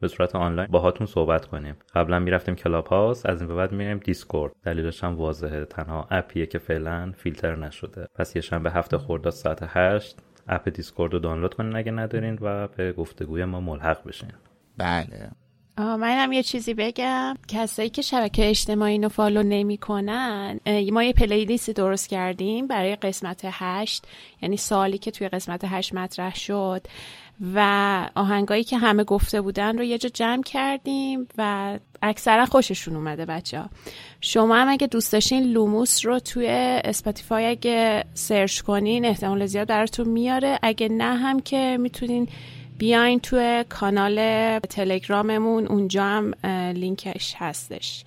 به صورت آنلاین باهاتون صحبت کنیم. قبلا می‌رفتیم کلاب هاوس از این به بعد میریم دیسکورد. دلیلش هم واضحه. تنها app یه که فعلا فیلتر نشده. پس یکشنبه هفت خرداد ساعت 8 app دیسکورد رو دانلود کنین اگه ندارین و به گفتگوی ما ملحق بشین.
بله.
منم یه چیزی بگم. کسایی که شبکه اجتماعی رو follow نمی‌کنن ما یه playlist درست کردیم برای قسمت هشت یعنی سوالی که توی قسمت هشت مطرح شد. و آهنگایی که همه گفته بودن رو یه جا جمع کردیم و اکثرا خوششون اومده بچه ها شما هم اگه دوست داشتین لوموس رو توی اسپاتیفای اگه search کنین احتمال زیاد براتون میاره. اگه نه هم که می‌تونین بیاین توی کانال تلگراممون اونجا هم لینکش هستش.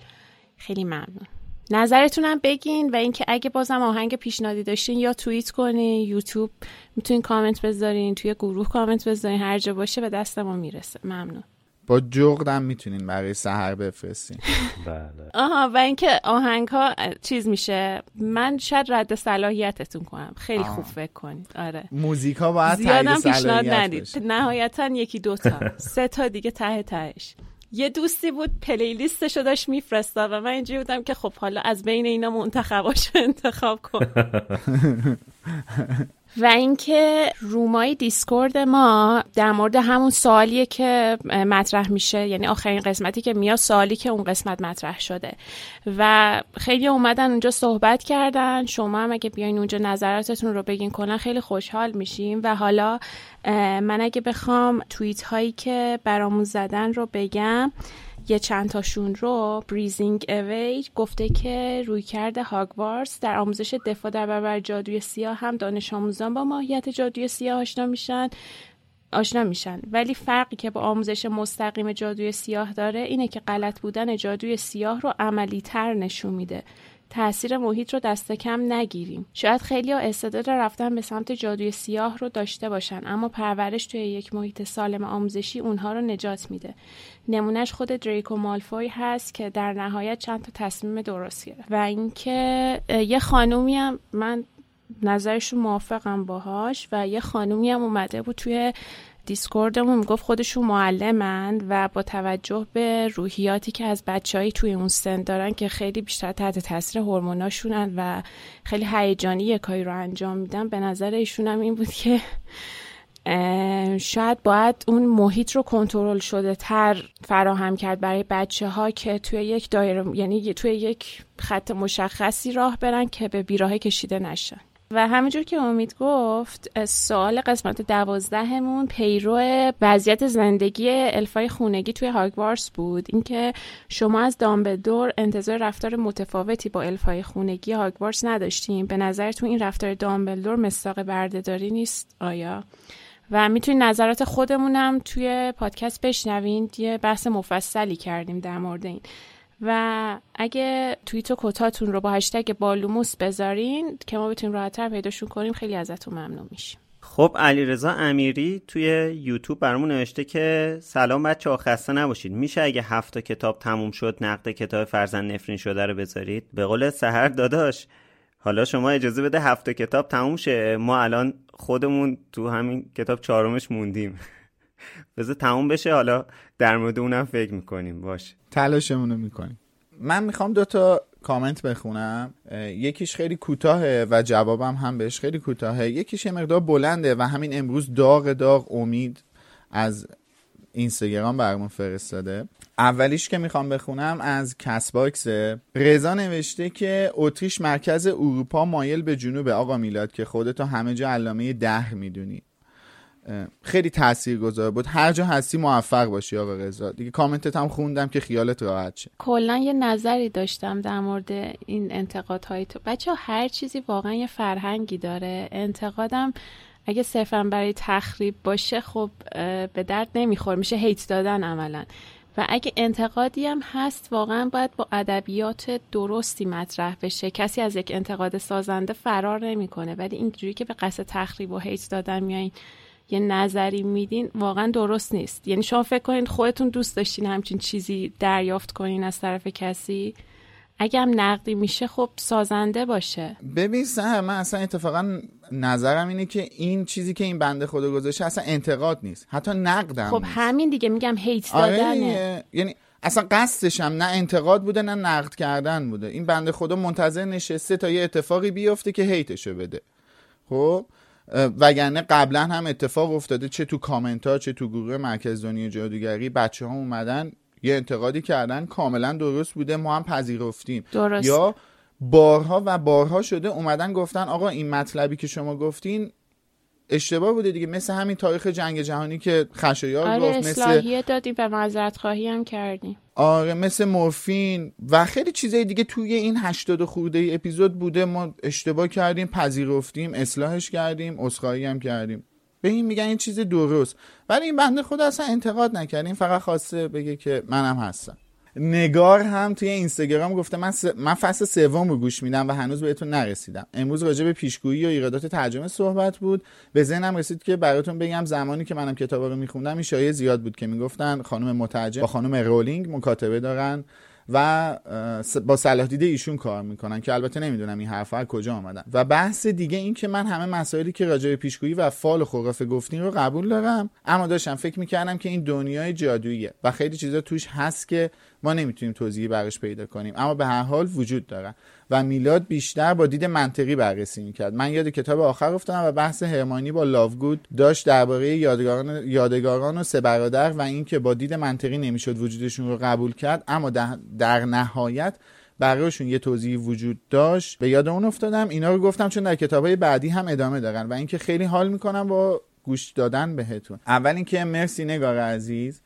خیلی ممنون. نظرتونم بگین و اینکه اگه بازم آهنگ پیشنهادی داشتین یا توییت کنین یوتیوب می‌تونین کامنت بذارین توی گروه کامنت بذارین هر جا باشه به دست ما می‌رسه. ممنون.
با جغدم می‌تونین برای سهر بفرستین. *laughs*
بله.
آها و اینکه آهنگ ها چیز میشه. من شاید رد صلاحیتتون کنم. خیلی خوب فکر کنید. آره.
موزیک ها باید
زیادم پیشنهاد ندید. نهایتا یکی دوتا. *laughs* سه تا دیگه ته تهش. یه دوستی بود پلیلیستشو داشت میفرستاد و من اینجوری بودم که خب حالا از بین اینا منتخباشو انتخاب کن. *laughs* و اینکه رومای دیسکورد ما در مورد همون سوالیه که مطرح میشه یعنی آخرین قسمتی که میاد سوالی که اون قسمت مطرح شده. و خیلی اومدن اونجا صحبت کردن. شما هم اگه بیاین اونجا نظراتتون رو بگین کنن خیلی خوشحال میشیم. و حالا من اگه بخوام توییت هایی که برامون زدن رو بگم یه چند تاشون رو بریزینگ اوی گفته که روی کرده هاگوارس در آموزش دفاع در برابر جادوی سیاه هم دانش آموزان با ماهیت جادوی سیاه آشنا میشن. آشنا میشن. ولی فرقی که با آموزش مستقیم جادوی سیاه داره اینه که غلط بودن جادوی سیاه رو عملی تر نشون میده. تاثیر محیط رو دست کم نگیریم. شاید خیلی ها استعداد رفتن به سمت جادوی سیاه رو داشته باشن اما پرورش توی یک محیط سالم آموزشی اونها رو نجات میده. نمونهش خود دریکو مالفوی هست که در نهایت چند تا تصمیم درست گرفت. و اینکه یه خانومی هم من نظرشون موافقم باهاش و یه خانومی هم اومده بود توی دیسکوردمون می‌گفت خودشون معلمن و با توجه به روحیاتی که از بچههایی توی اون سن دارن که خیلی بیشتر تحت تاثیر هورموناشونن و خیلی هیجانی یه کاری رو انجام میدن به نظر ایشون هم این بود که شاید باید اون محیط رو کنترل شده تر فراهم کرد برای بچه ها که توی یک دایره یعنی توی یک خط مشخصی راه برن که به بیراهه کشیده نشن. و همینجور که امید گفت سوال قسمت دوازدهمون پیرو وضعیت زندگی الفای خونگی توی هاگوارس بود. اینکه شما از دامبلدور انتظار رفتار متفاوتی با الفای خونگی هاگوارس نداشتیم. به نظرتون این رفتار دامبلدور مستاق بردهداری نیست آیا؟ و می‌تونید نظرات خودمونم توی پادکست بشنوین یه بحث مفصلی کردیم در مورد این. و اگه توییت و کتاتون رو با هشتگ بالوموس بذارین که ما بتونیم راحتتر پیداشون کنیم خیلی ازتون ممنون میشیم.
خب علیرضا امیری توی یوتیوب برامون نوشته که سلام بچه ها خسته نباشید. میشه اگه هفت کتاب تموم شد نقد کتاب فرزند نفرین شده رو بذارید؟ به قول سهر داداش حالا شما اجازه بده هفت کتاب تموم شه. ما الان خودمون تو همین کتاب چهارمش موندیم. بذار تموم بشه حالا در مورد اونم فکر می‌کنیم. باشه
تلاشمونو می‌کنیم. من می‌خوام دوتا کامنت بخونم. یکیش خیلی کوتاهه و جوابم هم بهش خیلی کوتاهه. یکیش یه مقدار بلنده و همین امروز داغ داغ امید از اینستاگرام برامون فرستاده. اولیش که می‌خوام بخونم از Castbox رضا نوشته که اتریش مرکز اروپا مایل به جنوب آقا میلاد که خودتو همه جا علامه ده می‌دونی. خیلی تاثیرگذار بود. هر جا هستی موفق باشی آقا رضا. دیگه کامنتت هم خوندم که خیالت راحت شه.
کلا یه نظری داشتم در مورد این انتقادهای تو. بچه هر چیزی واقعا یه فرهنگی داره. انتقادم اگه صرفا برای تخریب باشه خب به درد نمیخور. میشه هیت دادن عملا. و اگه انتقادی هم هست واقعا باید با ادبیات درستی مطرح بشه. کسی از یک انتقاد سازنده فرار نمی‌کنه. ولی اینجوری که به قصد تخریب و هیت دادن میایین یه نظری میدین واقعا درست نیست. یعنی شما فکر کنید خودتون دوست داشتین همچین چیزی دریافت کنین از طرف کسی. اگه هم نقدی میشه خب سازنده باشه.
ببین سهر من اصلا اتفاقا نظرم اینه که این چیزی که این بنده خدا گذاشته اصلا انتقاد نیست. حتی نقدم
خب همین دیگه میگم هیت آره دادنه.
یعنی اصلا قصدش هم نه انتقاد بوده نه نقد کردن بوده. این بنده خدا منتظر نشسته تا یه اتفاقی بیفته که هیتشو بده. خب؟ وگرنه قبلا هم اتفاق افتاده چه تو کامنت ها چه تو گروه مرکز دنیا جادوگری بچه ها اومدن یه انتقادی کردن کاملا درست بوده ما هم پذیرفتیم
درست.
یا بارها و بارها شده اومدن گفتن آقا این مطلبی که شما گفتین اشتباه بوده دیگه. مثل همین تاریخ جنگ جهانی که خشایار
آره
گفت
مثل دادیم و معذرت خواهی هم کردیم
آره مثل مورفین و خیلی چیزای دیگه توی این هشتاد خورده ای اپیزود بوده. ما اشتباه کردیم پذیرفتیم اصلاحش کردیم اسخایی هم کردیم. به این میگن این چیز درست. ولی این بنده خدا اصلا انتقاد نکردیم فقط خواسته بگه که منم هستم. نگار هم توی اینستاگرام گفته من, س... من فصل سوم رو گوش میدم و هنوز بهتون نرسیدم. امروز راجع به پیشگویی و ایرادات ترجمه صحبت بود. به ذهنم رسید که براتون بگم زمانی که منم کتاب رو میخوندم این شایعه زیاد بود که می‌گفتن خانم مترجم با خانم رولینگ مکاتبه دارن و با صلاح دیده ایشون کار می‌کنن که البته نمی‌دونم این حرفها کجا آمدن. و بحث دیگه این که من همه مسائلی که راجع به پیشگویی و فال خرافه گفتین رو قبول دارم. اما داشتم فکر می‌کردم که این دنیای جادوییه و خیلی چیزا توش هست که ما نمی‌تونیم توضیحی براش پیدا کنیم. اما به هر حال وجود دارن و میلاد بیشتر با دید منطقی بررسی می‌کرد. من یاد کتاب آخر افتادم و بحث هرمانی با لاوگود داشت درباره یادگاران یادگاران و سه برادر و اینکه با دید منطقی نمی‌شد وجودشون رو قبول کرد. اما در نهایت برایشون یه توضیحی وجود داشت. به یاد اون افتادم. اینا رو گفتم چون در کتابهای بعدی هم ادامه دارن و اینکه خیلی حال می‌کنم با گوش دادن بهتون. اول اینکه مرسی نگار عزیز.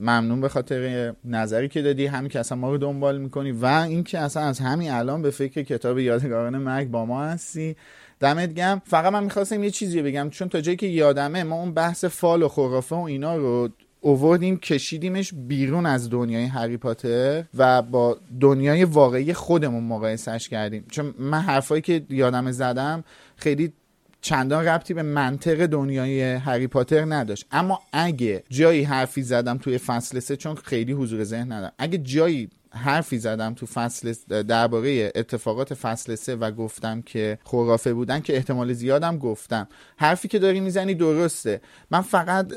ممنون به خاطر نظری که دادی همین که اصلا ما رو دنبال می‌کنی و اینکه اصلا از همین الان به فکر کتاب یادگاران مرگ با ما هستی. دمت گم فقط من می‌خواستم یه چیزی بگم چون تا جایی که یادمه ما اون بحث فال و خرافه و اینا رو اووردیم کشیدیمش بیرون از دنیای هری پاتر و با دنیای واقعی خودمون مقایسش کردیم. چون من حرفایی که یادم زدم خیلی چندان ربطی به منطق دنیای هری پاتر نداشت. اما اگه جایی حرفی زدم توی فصل سه چون خیلی حضور ذهن ندارم. اگه جایی حرفی زدم تو فصل درباره اتفاقات فصل سه و گفتم که خرافه بودن که احتمال زیادم گفتم. حرفی که داری می‌زنی درسته. من فقط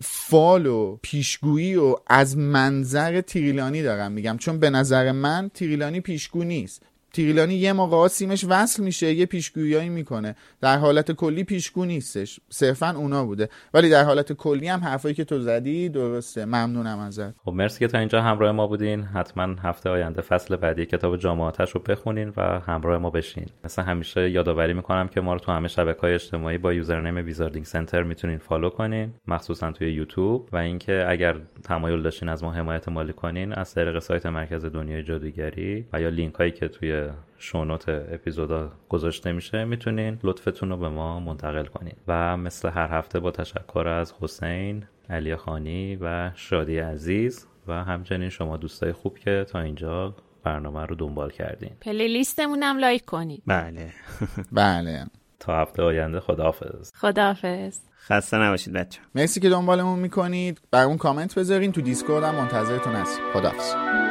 فال و پیشگویی و از منظر تیریلانی دارم میگم. چون به نظر من تیریلانی پیشگو نیست. تیریلانی یه موقع سیمش وصل میشه یه پیشگویی می‌کنه. در حالت کلی پیشگو نیستش. صرفا اونا بوده. ولی در حالت کلی هم حرفایی که تو زدی درسته. ممنونم ازت.
خب مرسی که تا اینجا همراه ما بودین. حتما هفته آینده فصل بعدی کتاب جام آتش رو بخونین و همراه ما بشین. مثل همیشه یادآوری می‌کنم که ما رو تو همه شبکه های اجتماعی با username Wizarding Center می‌تونین follow کنین مخصوصا توی یوتیوب. و اینکه اگر تمایل داشتین از ما حمایت مالی کنین از طریق سایت مرکز دنیای جادوگری و یا لینک هایی که توی show note اپیزودا گذاشته میشه می‌تونین لطفتون رو به ما منتقل کنین. و مثل هر هفته با تشکر از حسین علی خانی و شادی عزیز و همچنین شما دوستای خوب که تا اینجا برنامه رو دنبال کردین.
playlist مونم like کنید.
بله. *laughs*
بله.
تا هفته آینده خداحافظ.
خداحافظ.
خسته نباشید بچه
مرسی که دنبالمون می‌کنید. بر اون کامنت بذارین تو دیسکورد هم منتظرتون هستیم خداحافظ.